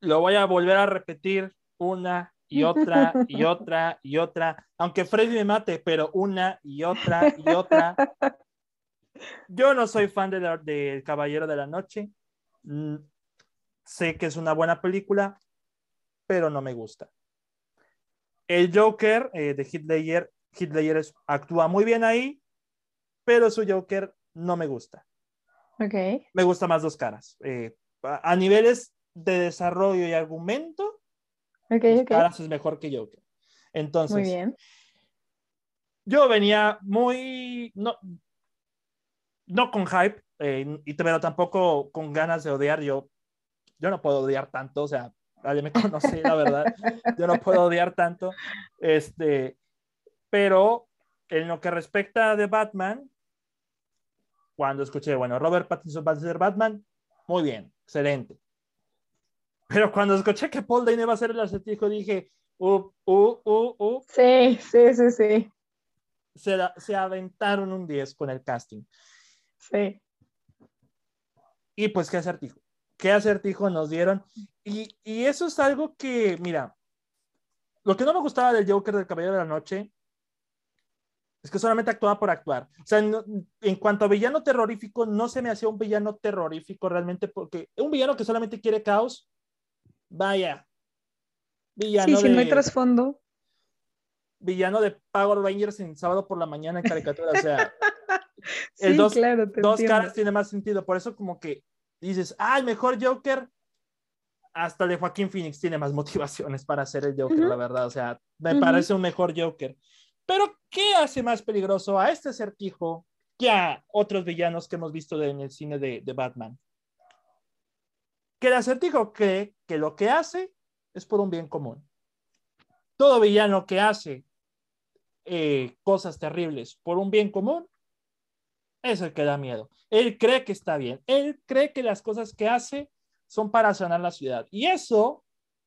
lo voy a volver a repetir una y otra y otra y otra, aunque Freddy me mate, pero una y otra y otra. Yo no soy fan de la- del Caballero de la Noche. Mm, Sé que es una buena película, pero no me gusta. El Joker eh, de Ledger es- actúa muy bien ahí, pero su Joker no me gusta Ok. me gusta más dos caras. Eh, a, a niveles de desarrollo y argumento, Ok, dos ok. caras es mejor que Joker. Entonces, Muy bien. yo venía muy, no, no con hype, eh, y, pero tampoco con ganas de odiar. Yo, yo no puedo odiar tanto, o sea, nadie me conoce, la verdad. Yo no puedo odiar tanto. Este, pero en lo que respecta de Batman, cuando escuché, bueno, Robert Pattinson va a ser Batman, muy bien, excelente. Pero cuando escuché que Paul Dane va a ser el acertijo, dije, uh, uh, uh, uh, Sí, sí, sí, sí. se, se aventaron un 10 con el casting. Sí. Y pues, ¿qué acertijo? ¿Qué acertijo nos dieron? Y, y eso es algo que, mira, lo que no me gustaba del Joker del Caballero de la Noche Es que solamente actuaba por actuar. O sea, en cuanto a villano terrorífico, no se me hacía un villano terrorífico realmente, porque un villano que solamente quiere caos, vaya. Villano sí, si no hay trasfondo. Villano de Power Rangers en sábado por la mañana en caricatura. O sea, el dos, dos caras tiene más sentido. Por eso, como que dices, ah, el mejor Joker. Hasta de Joaquín Phoenix tiene más motivaciones para hacer el Joker, la verdad. O sea, me parece un mejor Joker. Pero, ¿qué hace más peligroso a este acertijo que a otros villanos que hemos visto en el cine de, Batman? Que el acertijo cree que lo que hace es por un bien común. Todo villano que hace eh, cosas terribles por un bien común es el que da miedo. Él cree que está bien. Él cree que las cosas que hace son para sanar la ciudad. Y eso,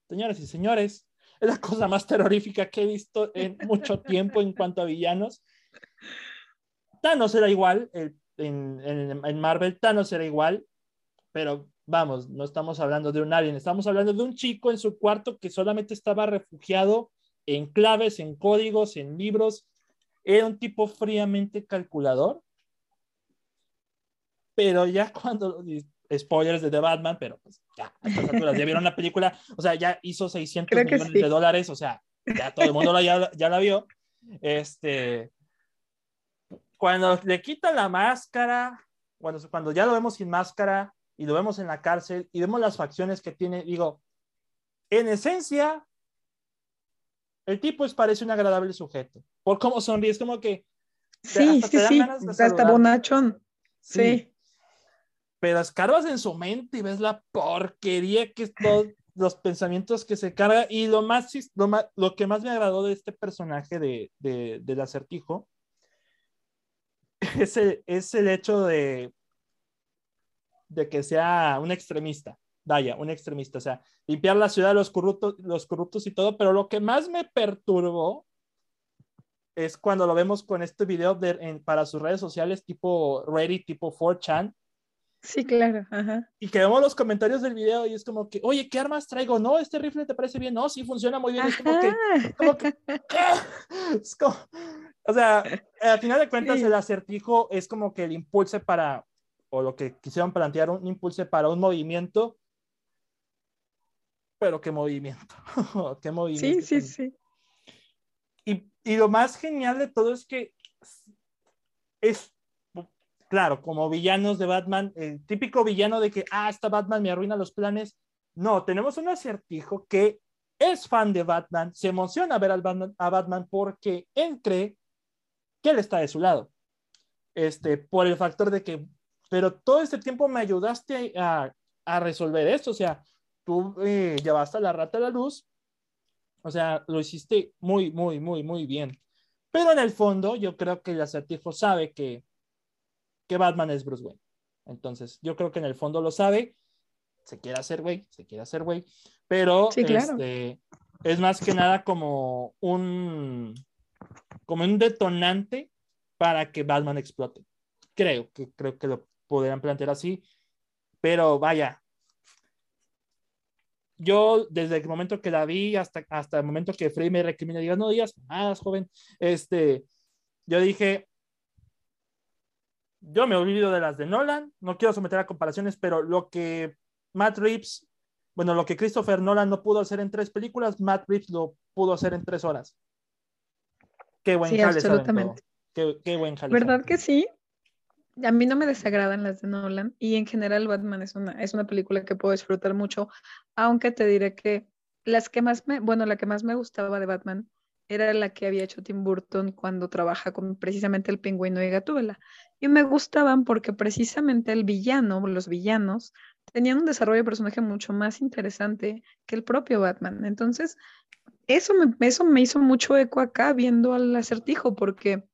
señores y señores, es la cosa más terrorífica que he visto en mucho tiempo en cuanto a villanos. Thanos era igual, en, en, Marvel Thanos era igual, pero vamos, no estamos hablando de un alien, estamos hablando de un chico en su cuarto que solamente estaba refugiado en claves, en códigos, en libros. Era un tipo fríamente calculador. Pero ya cuando spoilers de The Batman, pero pues ya, a estas alturas ya vieron la película, o sea, ya hizo 600 millones de dólares, o sea, ya todo el mundo la, ya, ya, la vio. Este, cuando le quita la máscara, cuando, cuando ya lo vemos sin máscara y lo vemos en la cárcel y vemos las facciones que tiene, digo, en esencia, el tipo es, parece un agradable sujeto. Por cómo sonríe, es como que... Sí, sí, sí, hasta bonachón. sí pero escarbas en su mente y ves la porquería que es todos los pensamientos que se carga. Y lo más, lo, lo que más me agradó de este personaje de, de, del acertijo es el, es el hecho de, de que sea un extremista, vaya, un extremista, o sea, limpiar la ciudad, los corruptos, los corruptos y todo, pero lo que más me perturbó es cuando lo vemos con este video de, para sus redes sociales tipo Reddit, tipo 4chan, Sí, claro. Y que vemos los comentarios del video y es como que, oye, ¿qué armas traigo? No, este rifle te parece bien. No, sí, funciona muy bien. Es como que, como que es como, o sea, al final de cuentas el acertijo es como que el impulse para, o lo que quisieron plantear, un impulse para un movimiento. Pero qué movimiento, qué movimiento. Sí, sí, sí. Y, y lo más genial de todo es que es claro, como villanos de Batman, el típico villano de que, ah, esta Batman me arruina los planes. No, tenemos un acertijo que es fan de Batman, se emociona ver al Batman, a Batman porque él cree que él está de su lado. Este, por el factor de que, pero todo este tiempo me ayudaste a, a resolver esto, o sea, tú eh, llevaste a la rata a la luz, o sea, lo hiciste muy, muy, muy, muy bien. Pero en el fondo, yo creo que el acertijo sabe que que Batman es Bruce Wayne. Entonces, yo creo que en el fondo lo sabe, se quiere hacer güey, se quiere hacer güey, pero este, es más que nada como un, como un detonante para que Batman explote. Creo que, creo que lo podrían plantear así, pero vaya, yo desde el momento que la vi hasta, hasta el momento que Frey me recrimina, diga, no digas nada, joven, este, yo dije, yo me olvido de las de Nolan, no quiero someter a comparaciones, pero lo que Matt Reeves, bueno, lo que Christopher Nolan no pudo hacer en tres películas, Matt Reeves lo pudo hacer en tres horas. Qué buen sí, absolutamente. Qué, qué, buen jale. ¿Verdad que sí? A mí no me desagradan las de Nolan y en general Batman es una, es una película que puedo disfrutar mucho, aunque te diré que las que más me, bueno, la que más me gustaba de Batman era la que había hecho Tim Burton cuando trabaja con precisamente el pingüino y Gatúbela. Y me gustaban porque precisamente el villano, los villanos, tenían un desarrollo de personaje mucho más interesante que el propio Batman. Entonces, eso me, eso me hizo mucho eco acá viendo al acertijo, porque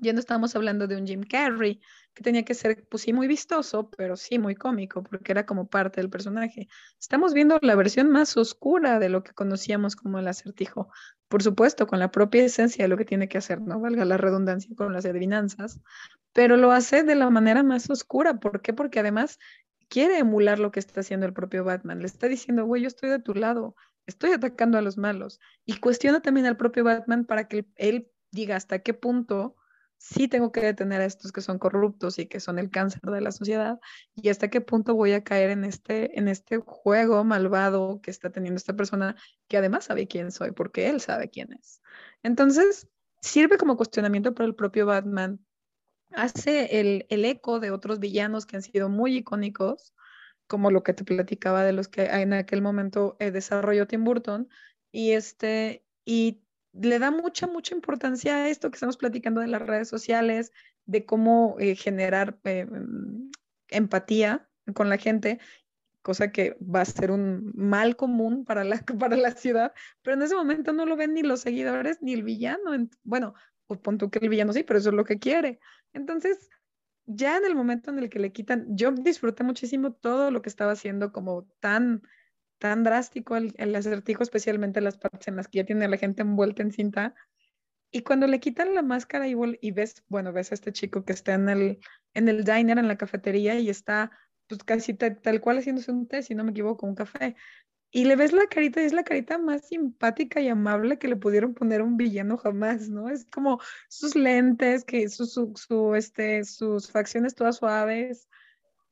ya no estamos hablando de un Jim Carrey, que tenía que ser, pues sí, muy vistoso, pero sí muy cómico, porque era como parte del personaje. Estamos viendo la versión más oscura de lo que conocíamos como el acertijo. Por supuesto, con la propia esencia de lo que tiene que hacer, ¿no? Valga la redundancia con las adivinanzas, pero lo hace de la manera más oscura. ¿Por qué? Porque además quiere emular lo que está haciendo el propio Batman. Le está diciendo, güey, yo estoy de tu lado, estoy atacando a los malos. Y cuestiona también al propio Batman para que él diga hasta qué punto sí tengo que detener a estos que son corruptos y que son el cáncer de la sociedad y hasta qué punto voy a caer en este, en este juego malvado que está teniendo esta persona que además sabe quién soy porque él sabe quién es. Entonces, sirve como cuestionamiento para el propio Batman. Hace el, el eco de otros villanos que han sido muy icónicos, como lo que te platicaba de los que en aquel momento eh, desarrolló Tim Burton, y este, y le da mucha, mucha importancia a esto que estamos platicando de las redes sociales, de cómo eh, generar eh, empatía con la gente, cosa que va a ser un mal común para la, para la ciudad, pero en ese momento no lo ven ni los seguidores ni el villano. Bueno, pues pon tú que el villano sí, pero eso es lo que quiere. Entonces, ya en el momento en el que le quitan, yo disfruté muchísimo todo lo que estaba haciendo como tan tan drástico el, acertijo, especialmente las partes en las que ya tiene la gente envuelta en cinta. Y cuando le quitan la máscara y, ves, bueno, ves a este chico que está en el, en el diner, en la cafetería, y está pues casi tal cual haciéndose un té, si no me equivoco, un café. Y le ves la carita y es la carita más simpática y amable que le pudieron poner a un villano jamás, ¿no? Es como sus lentes, que su, su, este, sus facciones todas suaves,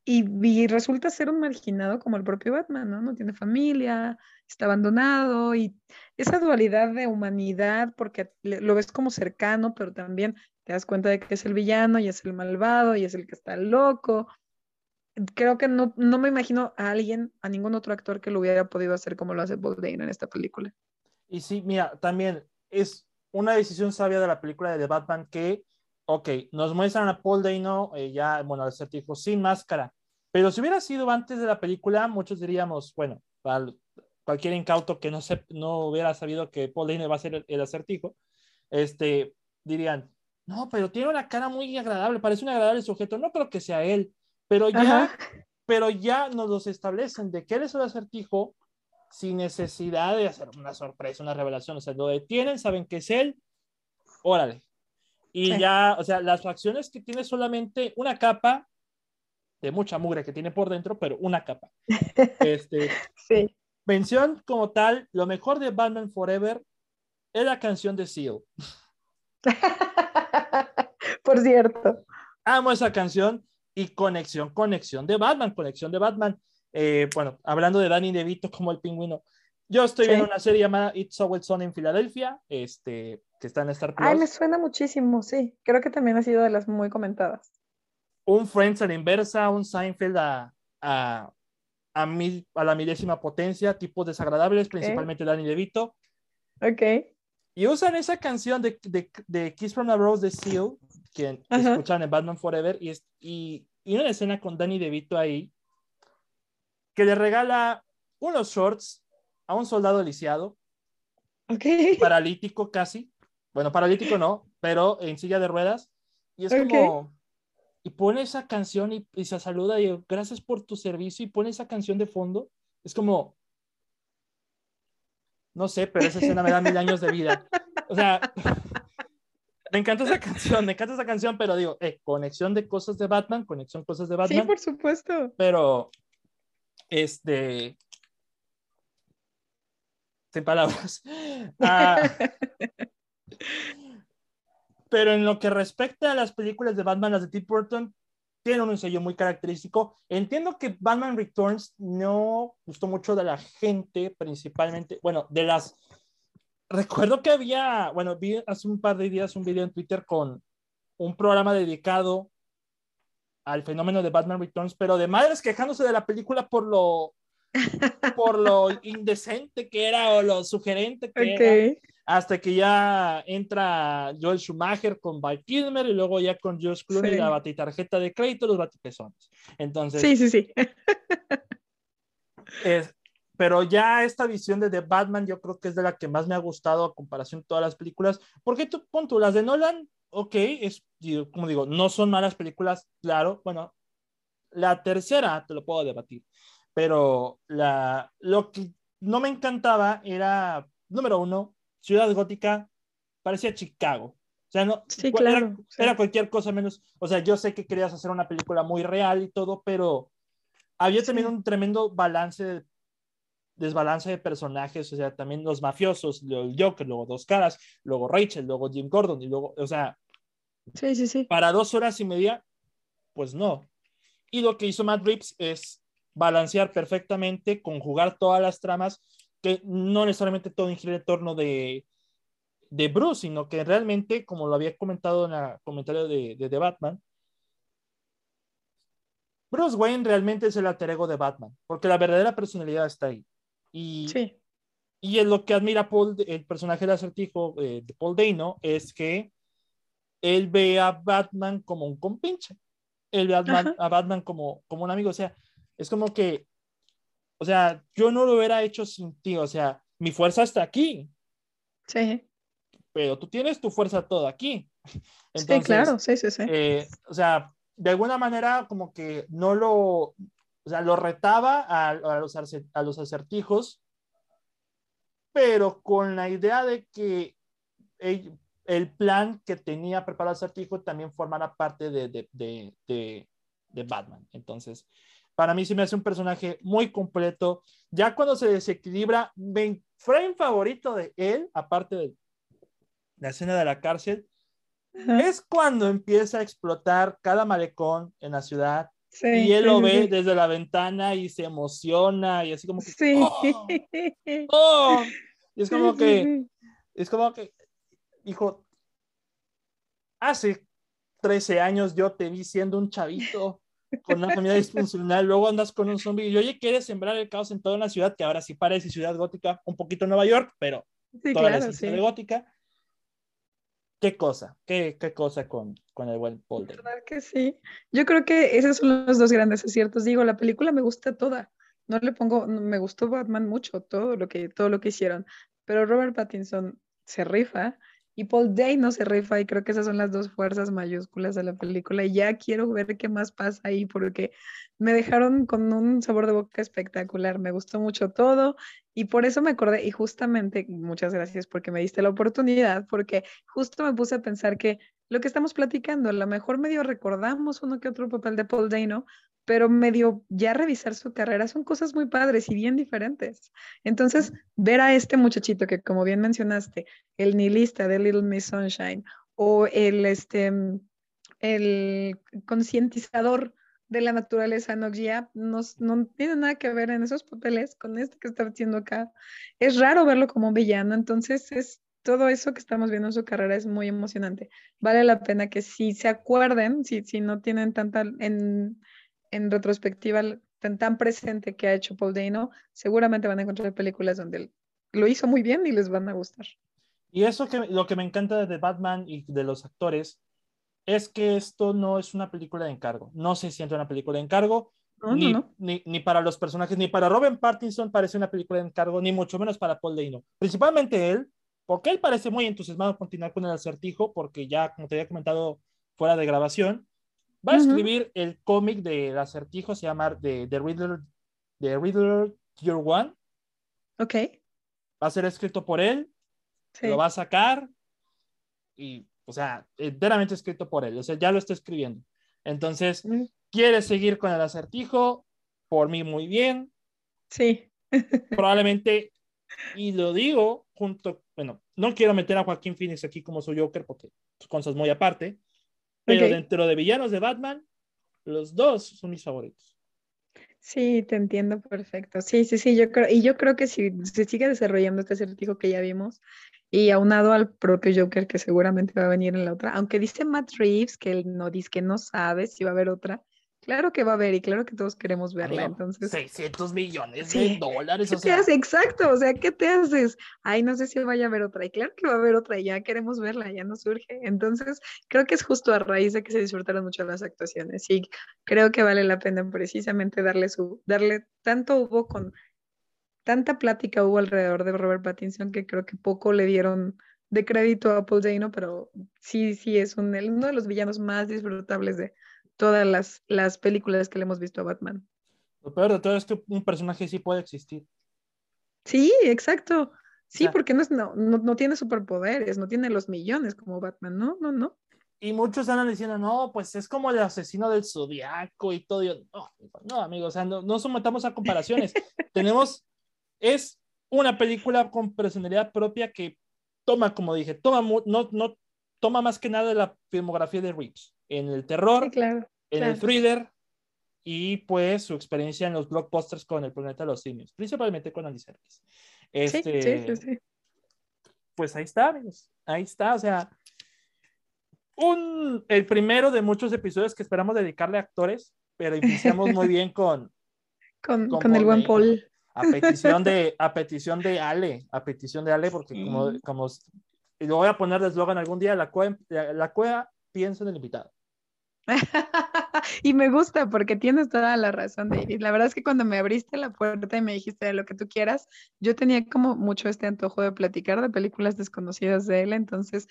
y, resulta ser un marginado como el propio Batman, ¿no? No tiene familia, está abandonado y esa dualidad de humanidad, porque lo ves como cercano, pero también te das cuenta de que es el villano y es el malvado y es el que está loco. Creo que no, no me imagino a alguien, a ningún otro actor que lo hubiera podido hacer como lo hace Paul Dane en esta película. Y sí, mira, también es una decisión sabia de la película de The Batman que ok, nos muestran a Paul Dano, eh, ya, bueno, al acertijo sin máscara, pero si hubiera sido antes de la película, muchos diríamos, bueno, cualquier incauto que no, se, no hubiera sabido que Paul Dano va a ser el, acertijo, este, dirían, no, pero tiene una cara muy agradable, parece un agradable sujeto, no creo que sea él, pero ya, pero ya nos los establecen de que él es el acertijo sin necesidad de hacer una sorpresa, una revelación, o sea, lo detienen, saben que es él, órale, y ya, o sea, las facciones que tiene solamente una capa de mucha mugre que tiene por dentro, pero una capa. Este, sí. Mención como tal, lo mejor de Batman Forever es la canción de Seal. por cierto. Amo esa canción y conexión, conexión de Batman, conexión de Batman. Eh, bueno, hablando de Danny DeVito como el pingüino, yo estoy viendo una serie llamada It's Always Sun en Filadelfia, este, que está en Star Plus. Ay, me suena muchísimo, sí. Creo que también ha sido de las muy comentadas. Un Friends a la inversa, un Seinfeld a, a, a, mil, a la milésima potencia, tipos desagradables, principalmente Danny DeVito. Ok. Y usan esa canción de, de, de Kiss from a Rose de Seal, que escuchan en Batman Forever, y, y, y una escena con Danny DeVito ahí, que le regala unos shorts a un soldado lisiado, okay. paralítico casi, bueno, paralítico no, pero en silla de ruedas, y es como, y pone esa canción y, se saluda y gracias por tu servicio y pone esa canción de fondo, es como, no sé, pero esa escena me da mil años de vida. O sea, me encanta esa canción, me encanta esa canción, pero digo, eh, conexión de cosas de Batman, conexión cosas de Batman. Sí, por supuesto. Pero, este, sin palabras. Ah, pero en lo que respecta a las películas de Batman, las de Tim Burton, tienen un sello muy característico. Entiendo que Batman Returns no gustó mucho de la gente, principalmente, bueno, de las... Recuerdo que había, bueno, vi hace un par de días un video en Twitter con un programa dedicado al fenómeno de Batman Returns, pero de madres quejándose de la película por lo por lo indecente que era o lo sugerente que era, hasta que ya entra Joel Schumacher con Val Kilmer y luego ya con Josh Clooney sí. la batitarjeta de crédito, los batipezones. Entonces, sí, sí, sí. es, pero ya esta visión de The Batman yo creo que es de la que más me ha gustado a comparación de todas las películas, porque tú, punto, las de Nolan, ok, es, como digo, no son malas películas, claro, bueno, la tercera te lo puedo debatir, pero la, lo que no me encantaba era, número uno, Ciudad Gótica parecía Chicago. O sea, no, sí, claro, era, sí. era, cualquier cosa menos, o sea, yo sé que querías hacer una película muy real y todo, pero había sí. también un tremendo balance, desbalance de personajes, o sea, también los mafiosos, el Joker, luego Dos Caras, luego Rachel, luego Jim Gordon, y luego, o sea, Sí, sí, sí. Para dos horas y media, pues no. Y lo que hizo Matt Reeves es balancear perfectamente, conjugar todas las tramas, que no necesariamente todo gira en torno de, de Bruce, sino que realmente, como lo había comentado en el comentario de, de, Batman, Bruce Wayne realmente es el alter ego de Batman, porque la verdadera personalidad está ahí. Y, sí. y es lo que admira Paul, el personaje de acertijo eh, de Paul Dano, es que él ve a Batman como un compinche. Él ve a Batman, a Batman como, como un amigo. O sea, es como que, o sea, yo no lo hubiera hecho sin ti. O sea, mi fuerza está aquí. Sí pero tú tienes tu fuerza toda aquí. sí, claro, sí, sí, sí. Eh, o sea, de alguna manera como que no lo, o sea, lo retaba a, a, los, a los acertijos, pero con la idea de que el, el plan que tenía preparado el acertijo también formara parte de, de, de, de, Batman. Entonces, para mí se me hace un personaje muy completo. Ya cuando se desequilibra, mi frame favorito de él, aparte de la escena de la cárcel, es cuando empieza a explotar cada malecón en la ciudad. y él lo ve desde la ventana y se emociona y así como que... Sí. ¡Oh! ¡Oh! Y es como que... Es como que, hijo, hace 13 años yo te vi siendo un chavito con una familia disfuncional, luego andas con un zombie y oye, quieres sembrar el caos en toda una ciudad que ahora sí parece ciudad gótica, un poquito Nueva York, pero sí, toda claro, la ciudad gótica qué cosa, qué, qué cosa con, con el buen Paul ¿Verdad que sí? Yo creo que esos son los dos grandes aciertos. Digo, la película me gusta toda. No le pongo, me gustó Batman mucho, todo lo que, todo lo que hicieron. Pero Robert Pattinson se rifa y Paul Dano se rifa y creo que esas son las dos fuerzas mayúsculas de la película y ya quiero ver qué más pasa ahí porque me dejaron con un sabor de boca espectacular, me gustó mucho todo y por eso me acordé y justamente muchas gracias porque me diste la oportunidad porque justo me puse a pensar que lo que estamos platicando, a lo mejor medio recordamos uno que otro papel de Paul Dano, pero medio ya revisar su carrera son cosas muy padres y bien diferentes. Entonces, ver a este muchachito que, como bien mencionaste, el nihilista de Little Miss Sunshine o el, este, el concientizador de la naturaleza Nokia no, no tiene nada que ver en esos papeles con este que está haciendo acá. Es raro verlo como un villano, entonces es todo eso que estamos viendo en su carrera es muy emocionante. Vale la pena que si se acuerden, si, si no tienen tanta en, en retrospectiva tan, tan presente que ha hecho Paul Dano, seguramente van a encontrar películas donde lo hizo muy bien y les van a gustar. Y eso que lo que me encanta de Batman y de los actores es que esto no es una película de encargo. No se siente una película de encargo. ni, Ni, ni, para los personajes, ni para Robin Pattinson parece una película de encargo, ni mucho menos para Paul Dano. Principalmente él, porque él parece muy entusiasmado continuar con el acertijo, porque ya, como te había comentado fuera de grabación, Va a escribir el cómic del acertijo, se llama The, The, Riddler, The Riddler Year One. Ok. Va a ser escrito por él, lo va a sacar y, o sea, enteramente escrito por él, o sea, ya lo está escribiendo. Entonces, quiere seguir con el acertijo, por mí muy bien. Sí. Probablemente, y lo digo junto, bueno, no quiero meter a Joaquín Phoenix aquí como su Joker porque son cosas muy aparte, pero dentro de villanos de Batman, los dos son mis favoritos. Sí, te entiendo perfecto. Sí, sí, sí, yo creo, y yo creo que si se sigue desarrollando este acertijo que ya vimos, y aunado al propio Joker que seguramente va a venir en la otra, aunque dice Matt Reeves que él no dice que no sabe si va a haber otra, Claro que va a haber y claro que todos queremos verla, entonces. 600 millones de dólares. ¿Qué te hace? Exacto, o sea, ¿qué te haces? Ay, no sé si vaya a haber otra. Y claro que va a haber otra y ya queremos verla, ya nos surge. Entonces, creo que es justo a raíz de que se disfrutaron mucho las actuaciones y creo que vale la pena precisamente darle su, darle tanto hubo con, tanta plática hubo alrededor de Robert Pattinson que creo que poco le dieron de crédito a Paul Dano, pero sí, sí es un, uno de los villanos más disfrutables de, todas las, las películas que le hemos visto a Batman. Lo peor de todo es que un personaje sí puede existir. Sí, exacto. Sí, porque no, es, no, no, tiene superpoderes, no tiene los millones como Batman, no, no, no. Y muchos están diciendo, no, pues es como el asesino del zodiaco y todo. No, no amigos, o sea, no, no sometamos a comparaciones. Tenemos, es una película con personalidad propia que toma, como dije, toma, no, no toma más que nada de la filmografía de Reeves, en el terror, Sí, claro. en el claro. thriller y pues su experiencia en los blockbusters con el planeta de los simios, principalmente con Andy Serkis. Este, sí, sí, sí. Pues ahí está, amigos. Ahí está, o sea, un, el primero de muchos episodios que esperamos dedicarle a actores, pero iniciamos muy bien con, Con, con con el buen. Paul. a petición de, a petición de Ale, a petición de Ale, porque como, Sí. como, y lo voy a poner de eslogan algún día, la cueva, la, la cueva piensa en el invitado. y me gusta porque tienes toda la razón, David. La verdad es que cuando me abriste la puerta y me dijiste de lo que tú quieras, yo tenía como mucho este antojo de platicar de películas desconocidas de él. Entonces,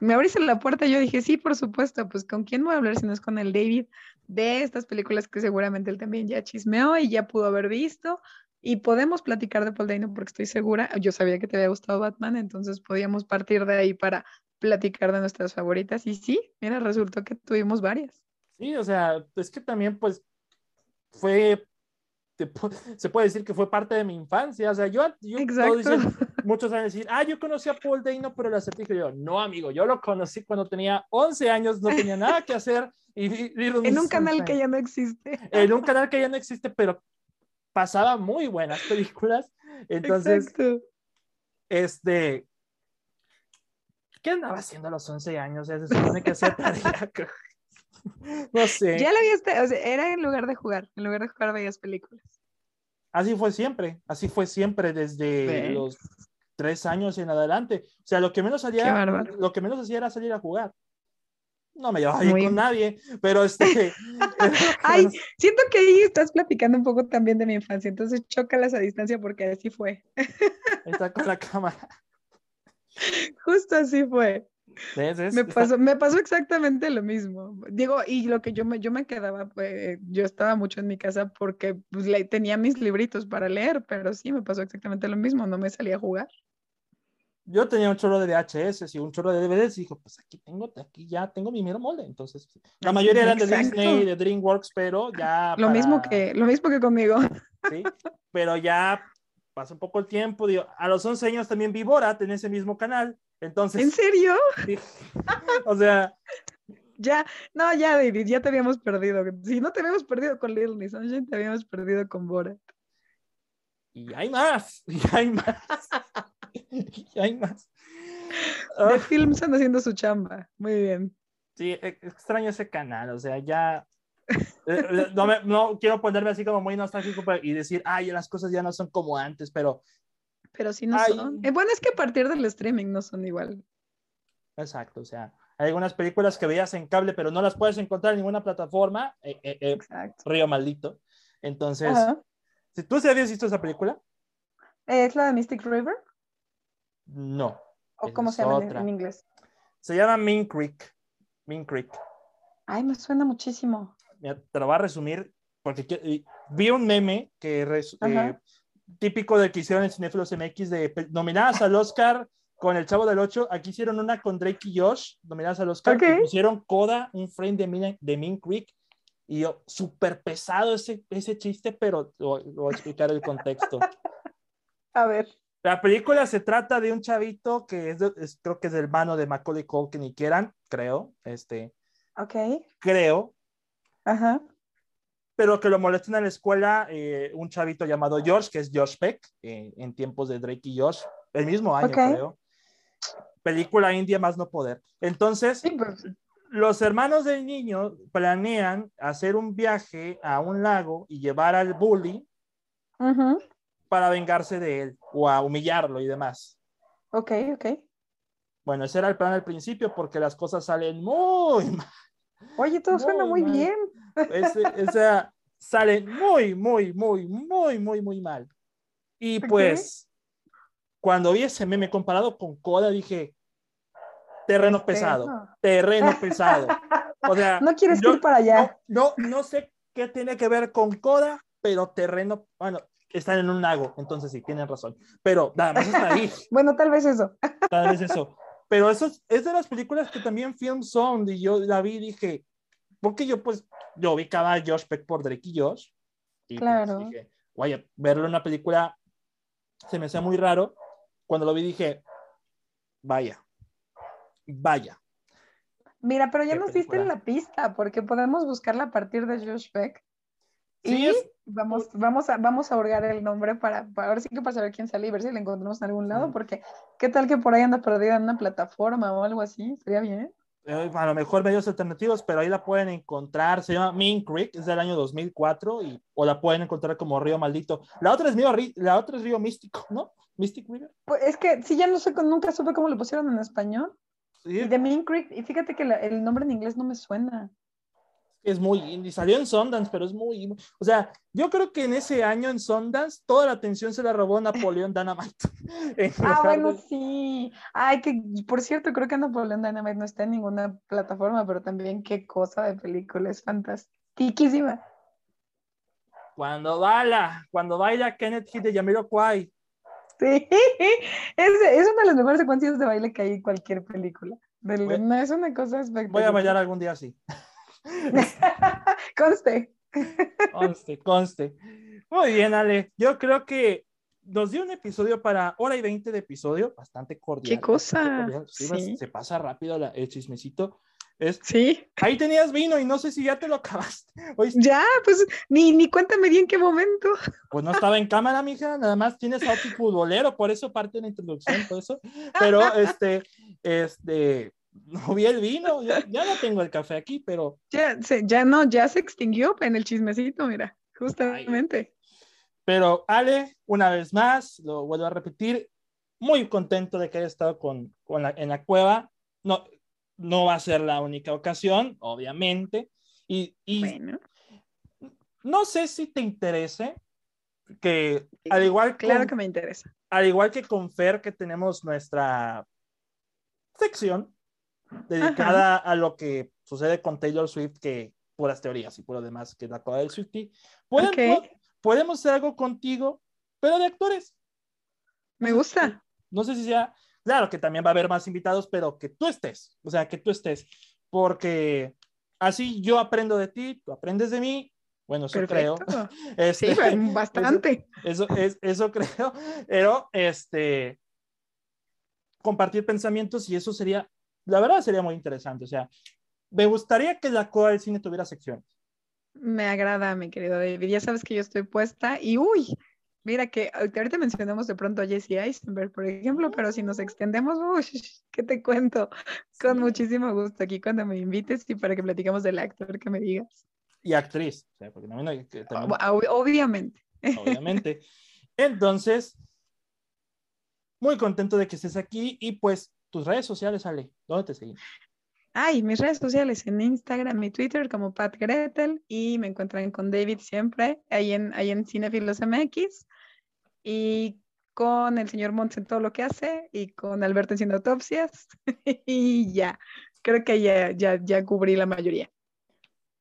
me abriste la puerta y yo dije, sí, por supuesto, pues con quién voy a hablar si no es con el David de estas películas que seguramente él también ya chismeó y ya pudo haber visto. Y podemos platicar de Paul Dano porque estoy segura, yo sabía que te había gustado Batman, entonces podíamos partir de ahí para platicar de nuestras favoritas. Y sí, mira, resultó que tuvimos varias. Sí, o sea, es que también, pues, fue, te se puede decir que fue parte de mi infancia. O sea, yo, yo decir- muchos van a decir, ah, yo conocí a Paul Dano, pero el acertijo yo, no, amigo, yo lo conocí cuando tenía 11 años, no tenía nada que hacer. Y vi los En un canal que ya no existe. en un canal que ya no existe, pero pasaba muy buenas películas. Entonces, Exacto. este, ¿qué andaba haciendo a los 11 años? Se supone que hacía tarea. no sé. Ya la viste, o sea, era en lugar de jugar, en lugar de jugar veías películas. Así fue siempre, así fue siempre desde Ve. los tres años en adelante. O sea, lo que menos hacía, lo que menos hacía era salir a jugar. No me llevaba bien Muy con nadie, pero este. Ay, siento que ahí estás platicando un poco también de mi infancia, entonces chócalas a distancia porque así fue. está con la cámara. Justo así fue. ¿Ves? ¿Ves? Me pasó, me pasó exactamente lo mismo. Digo, y lo que yo me, yo me quedaba, pues, yo estaba mucho en mi casa porque pues, le- tenía mis libritos para leer, pero sí, me pasó exactamente lo mismo, no me salía a jugar. Yo tenía un chorro de VHS y un chorro de DVDs y dijo, pues aquí tengo, aquí ya tengo mi mero molde. Entonces, la mayoría eran de Exacto. Disney, de DreamWorks, pero ya. Lo mismo que, lo mismo que conmigo. Sí, pero ya pasa un poco el tiempo. Digo, a los 11 años también vi Borat en ese mismo canal. Entonces, ¿En serio? sí. o sea, Ya, no, ya, David, ya te habíamos perdido. Si no te habíamos perdido con Little Sunshine, te habíamos perdido con Borat. y hay más, y hay más, y hay más. The Ah, Films anda haciendo su chamba. Muy bien. sí, e- extraño ese canal, o sea, ya. Eh, eh, No, me- no quiero ponerme así como muy nostálgico y decir, ay, las cosas ya no son como antes, pero Pero sí no Ay. son. Eh, bueno, es que a partir del streaming no son igual. exacto, o sea, hay algunas películas que veías en cable, pero no las puedes encontrar en ninguna plataforma, eh, Exacto. río maldito. Entonces, Ajá. si tú sí habías visto esa película, ¿Es la de Mystic River? no. ¿O cómo se llama en inglés? Se llama Mean Creek. Mean Creek. Ay, me suena muchísimo. Mira, te lo voy a resumir porque vi un meme que res- eh, típico del que hicieron en Cinefilos MX de nominadas al Oscar con El Chavo del 8. Aquí hicieron una con Drake y Josh, nominadas al Oscar. Ok. y pusieron Coda, un frame de Mean, de Mean Creek. Y yo, súper pesado ese, ese chiste, pero lo, lo voy a explicar el contexto. A ver. La película se trata de un chavito que es, de- es- creo que es del hermano de Macaulay Culkin y quieran, creo, este, Ok. creo, Ajá. pero que lo molestan en la escuela eh, un chavito llamado Josh, que es Josh Peck, eh, en tiempos de Drake y Josh, el mismo año, creo. Película india más no poder. Entonces, Sí, pues. los hermanos del niño planean hacer un viaje a un lago y llevar al bully para vengarse de él o a humillarlo y demás. Ok, ok. Bueno, ese era el plan al principio porque las cosas salen muy mal. Oye, todo suena Muy muy mal. bien. Ese- o sea, salen muy, muy, muy, muy, muy, muy mal. Y pues, cuando vi ese meme comparado con Coda, dije, terreno pesado, no. terreno pesado. O sea, No quieres yo ir para allá. No, no, no sé qué tiene que ver con Coda, pero terreno, bueno, están en un lago, entonces sí, tienen razón. Pero nada más está ahí. Bueno, tal vez eso. Tal vez eso. Pero eso es, es de las películas que también Film Sound y yo la vi y dije, porque yo pues, yo vi cada Josh Peck por Drake y Josh. Y pues, Claro. dije, vaya, verlo en una película se me hacía muy raro. Cuando lo vi dije, vaya, vaya. Mira, pero ya ¿Qué nos diste película? la pista, porque podemos buscarla a partir de Josh Beck. Sí, y es- vamos, vamos, a, vamos a hurgar el nombre para, para ahora sí que para saber quién sale y ver si la encontramos en algún lado, porque qué tal que por ahí anda perdida en una plataforma o algo así, sería bien. Eh, a lo mejor medios alternativos, pero ahí la pueden encontrar. Se llama Mean Creek, es del año 2004, y, o la pueden encontrar como Río Maldito. La otra es Río, la otra es Río Místico, ¿no? Mystic River. Pues es que sí, ya no sé, nunca supe cómo lo pusieron en español. Sí, Y de Mean Creek, y fíjate que la- el nombre en inglés no me suena. Es muy indie. Salió en Sundance, pero es muy. O sea, yo creo que en ese año en Sundance toda la atención se la robó Napoleón Dynamite. Ah, bueno, de- sí. Ay, que por cierto, creo que Napoleón Dynamite no está en ninguna plataforma, pero también qué cosa de película, es fantastiquísima. Cuando baila, cuando baila Kenneth Heath de Jamiroquai. Sí, es, es una de las mejores secuencias de baile que hay en cualquier película. Del- Voy- no, es una cosa espectacular. Voy a bailar algún día así. Conste. Conste, conste. Muy bien, Ale. Yo creo que nos dio un episodio para hora y veinte de episodio, bastante cordial. ¿Qué cosa? cordial. Sí, se pasa rápido la- el chismecito. Es, Sí, ahí tenías vino y no sé si ya te lo acabaste. Hoy, ya, pues ni, ni cuéntame bien qué momento. pues no estaba en cámara, mija, nada más tienes outfit futbolero, por eso parte de la introducción, por eso. Pero este, este, no vi el vino, ya, ya no tengo el café aquí, pero Ya, se, ya no, ya se extinguió en el chismecito, mira, justamente. Pero Ale, una vez más, lo vuelvo a repetir, muy contento de que haya estado con, con la- en la cueva. No, no va a ser la única ocasión, obviamente. Y, y Bueno, no sé si te interese que, al igual, claro con, que me interesa. al igual que con Fer, que tenemos nuestra sección dedicada a lo que sucede con Taylor Swift, que puras teorías y puro demás, que es la cueva del Swiftie. Podemos, Ok. podemos hacer algo contigo, pero de actores. Me gusta. No sé si sea, claro que también va a haber más invitados, pero que tú estés, o sea, que tú estés, porque así yo aprendo de ti, tú aprendes de mí, bueno, eso creo. Perfecto. Este, Sí, bastante. eso, es, eso creo, pero este, compartir pensamientos y eso sería, la verdad sería muy interesante, o sea, me gustaría que la Coa del Cine tuviera secciones. Me agrada, mi querido David. Ya sabes que yo estoy puesta y uy, mira que ahorita ahorita mencionamos de pronto a Jesse Eisenberg, por ejemplo, pero si nos extendemos, uy, ¿qué te cuento? Con Sí. muchísimo gusto aquí cuando me invites y para que platicamos del actor que me digas. Y actriz, o sea, porque también hay que... también- Ob- obviamente. obviamente. Entonces, muy contento de que estés aquí y pues tus redes sociales, Ale, ¿dónde te seguimos? Ay, mis redes sociales en Instagram y Twitter como Pat Gretel y me encuentran con David siempre ahí en, ahí en Cinefilos MX y con el señor Monts en todo lo que hace y con Alberto haciendo autopsias y ya, creo que ya, ya, ya cubrí la mayoría.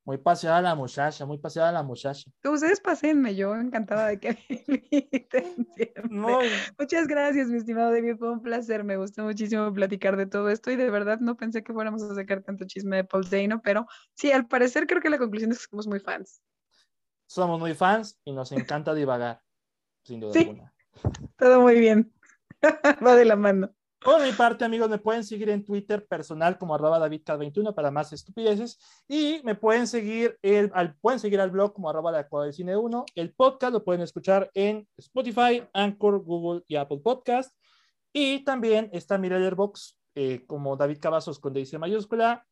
Muy paseada la muchacha, muy paseada la muchacha. Ustedes pasenme, yo encantada de que me inviten. Muy, Muchas gracias, mi estimado David, fue un placer, me gustó muchísimo platicar de todo esto y de verdad no pensé que fuéramos a sacar tanto chisme de Paul Dano, pero sí, al parecer creo que la conclusión es que somos muy fans. somos muy fans y nos encanta divagar, sin duda Sí. alguna. Todo muy bien, va de la mano. Por mi parte, amigos, me pueden seguir en Twitter personal como arroba davidcad21 para más estupideces y me pueden seguir, al, pueden seguir al blog como la cuadra del cine 1. El podcast lo pueden escuchar en Spotify, Anchor, Google y Apple Podcast. Y también está mi Letterboxd eh, como David Cavazos con D mayúscula.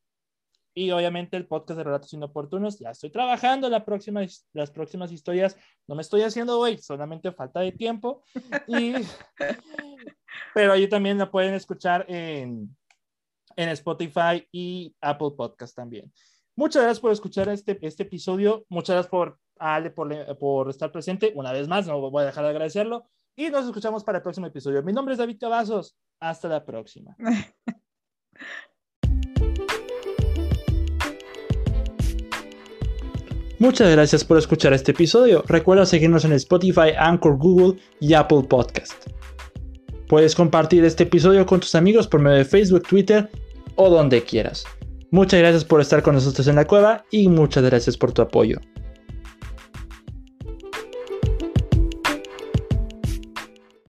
Y obviamente el podcast de Relatos Inoportunos. Ya estoy trabajando la próxima, las próximas historias. No me estoy haciendo hoy, solamente falta de tiempo. Y pero ahí también la pueden escuchar en, en Spotify y Apple Podcast también. Muchas gracias por escuchar este, este episodio. Muchas gracias por Ale por, por estar presente. Una vez más, no voy a dejar de agradecerlo. Y nos escuchamos para el próximo episodio. Mi nombre es David Cavazos. Hasta la próxima. Muchas gracias por escuchar este episodio. Recuerda seguirnos en Spotify, Anchor, Google y Apple Podcast. Puedes compartir este episodio con tus amigos por medio de Facebook, Twitter o donde quieras. Muchas gracias por estar con nosotros en la cueva y muchas gracias por tu apoyo.